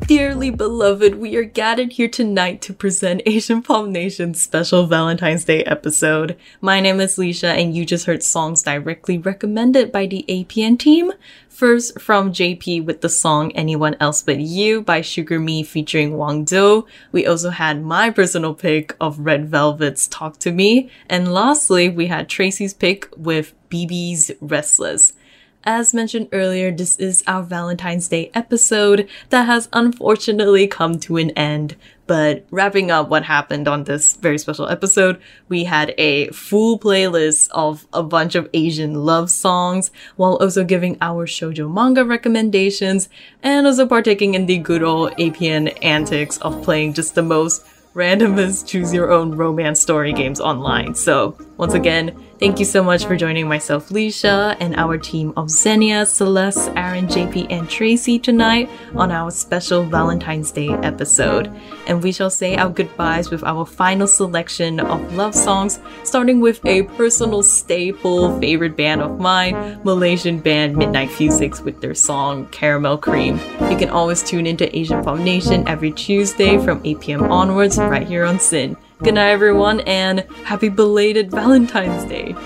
Dearly beloved, we are gathered here tonight to present Asian Pop Nation's special Valentine's Day episode. My name is Leisha, and you just heard songs directly recommended by the APN team. First, from JP with the song Anyone Else But You by Sugar Me featuring Wang Do. We also had my personal pick of Red Velvet's Talk to Me. And lastly, we had Tracy's pick with BB's Restless. As mentioned earlier, this is our Valentine's Day episode that has unfortunately come to an end. But wrapping up what happened on this very special episode, we had a full playlist of a bunch of Asian love songs, while also giving our shoujo manga recommendations, and also partaking in the good old APN antics of playing just the most randomest choose your own romance story games online. So Once again, thank you so much for joining myself, Leisha, and our team of Xenia, Celeste, Aaron, JP, and Tracy tonight on our special Valentine's Day episode. And we shall say our goodbyes with our final selection of love songs, starting with a personal staple favorite band of mine, Malaysian band Midnight Fusics with their song Caramel Cream. You can always tune into Asian Pop Nation every Tuesday from 8 p.m. onwards right here on SYN. Good night, everyone, and happy belated Valentine's Day.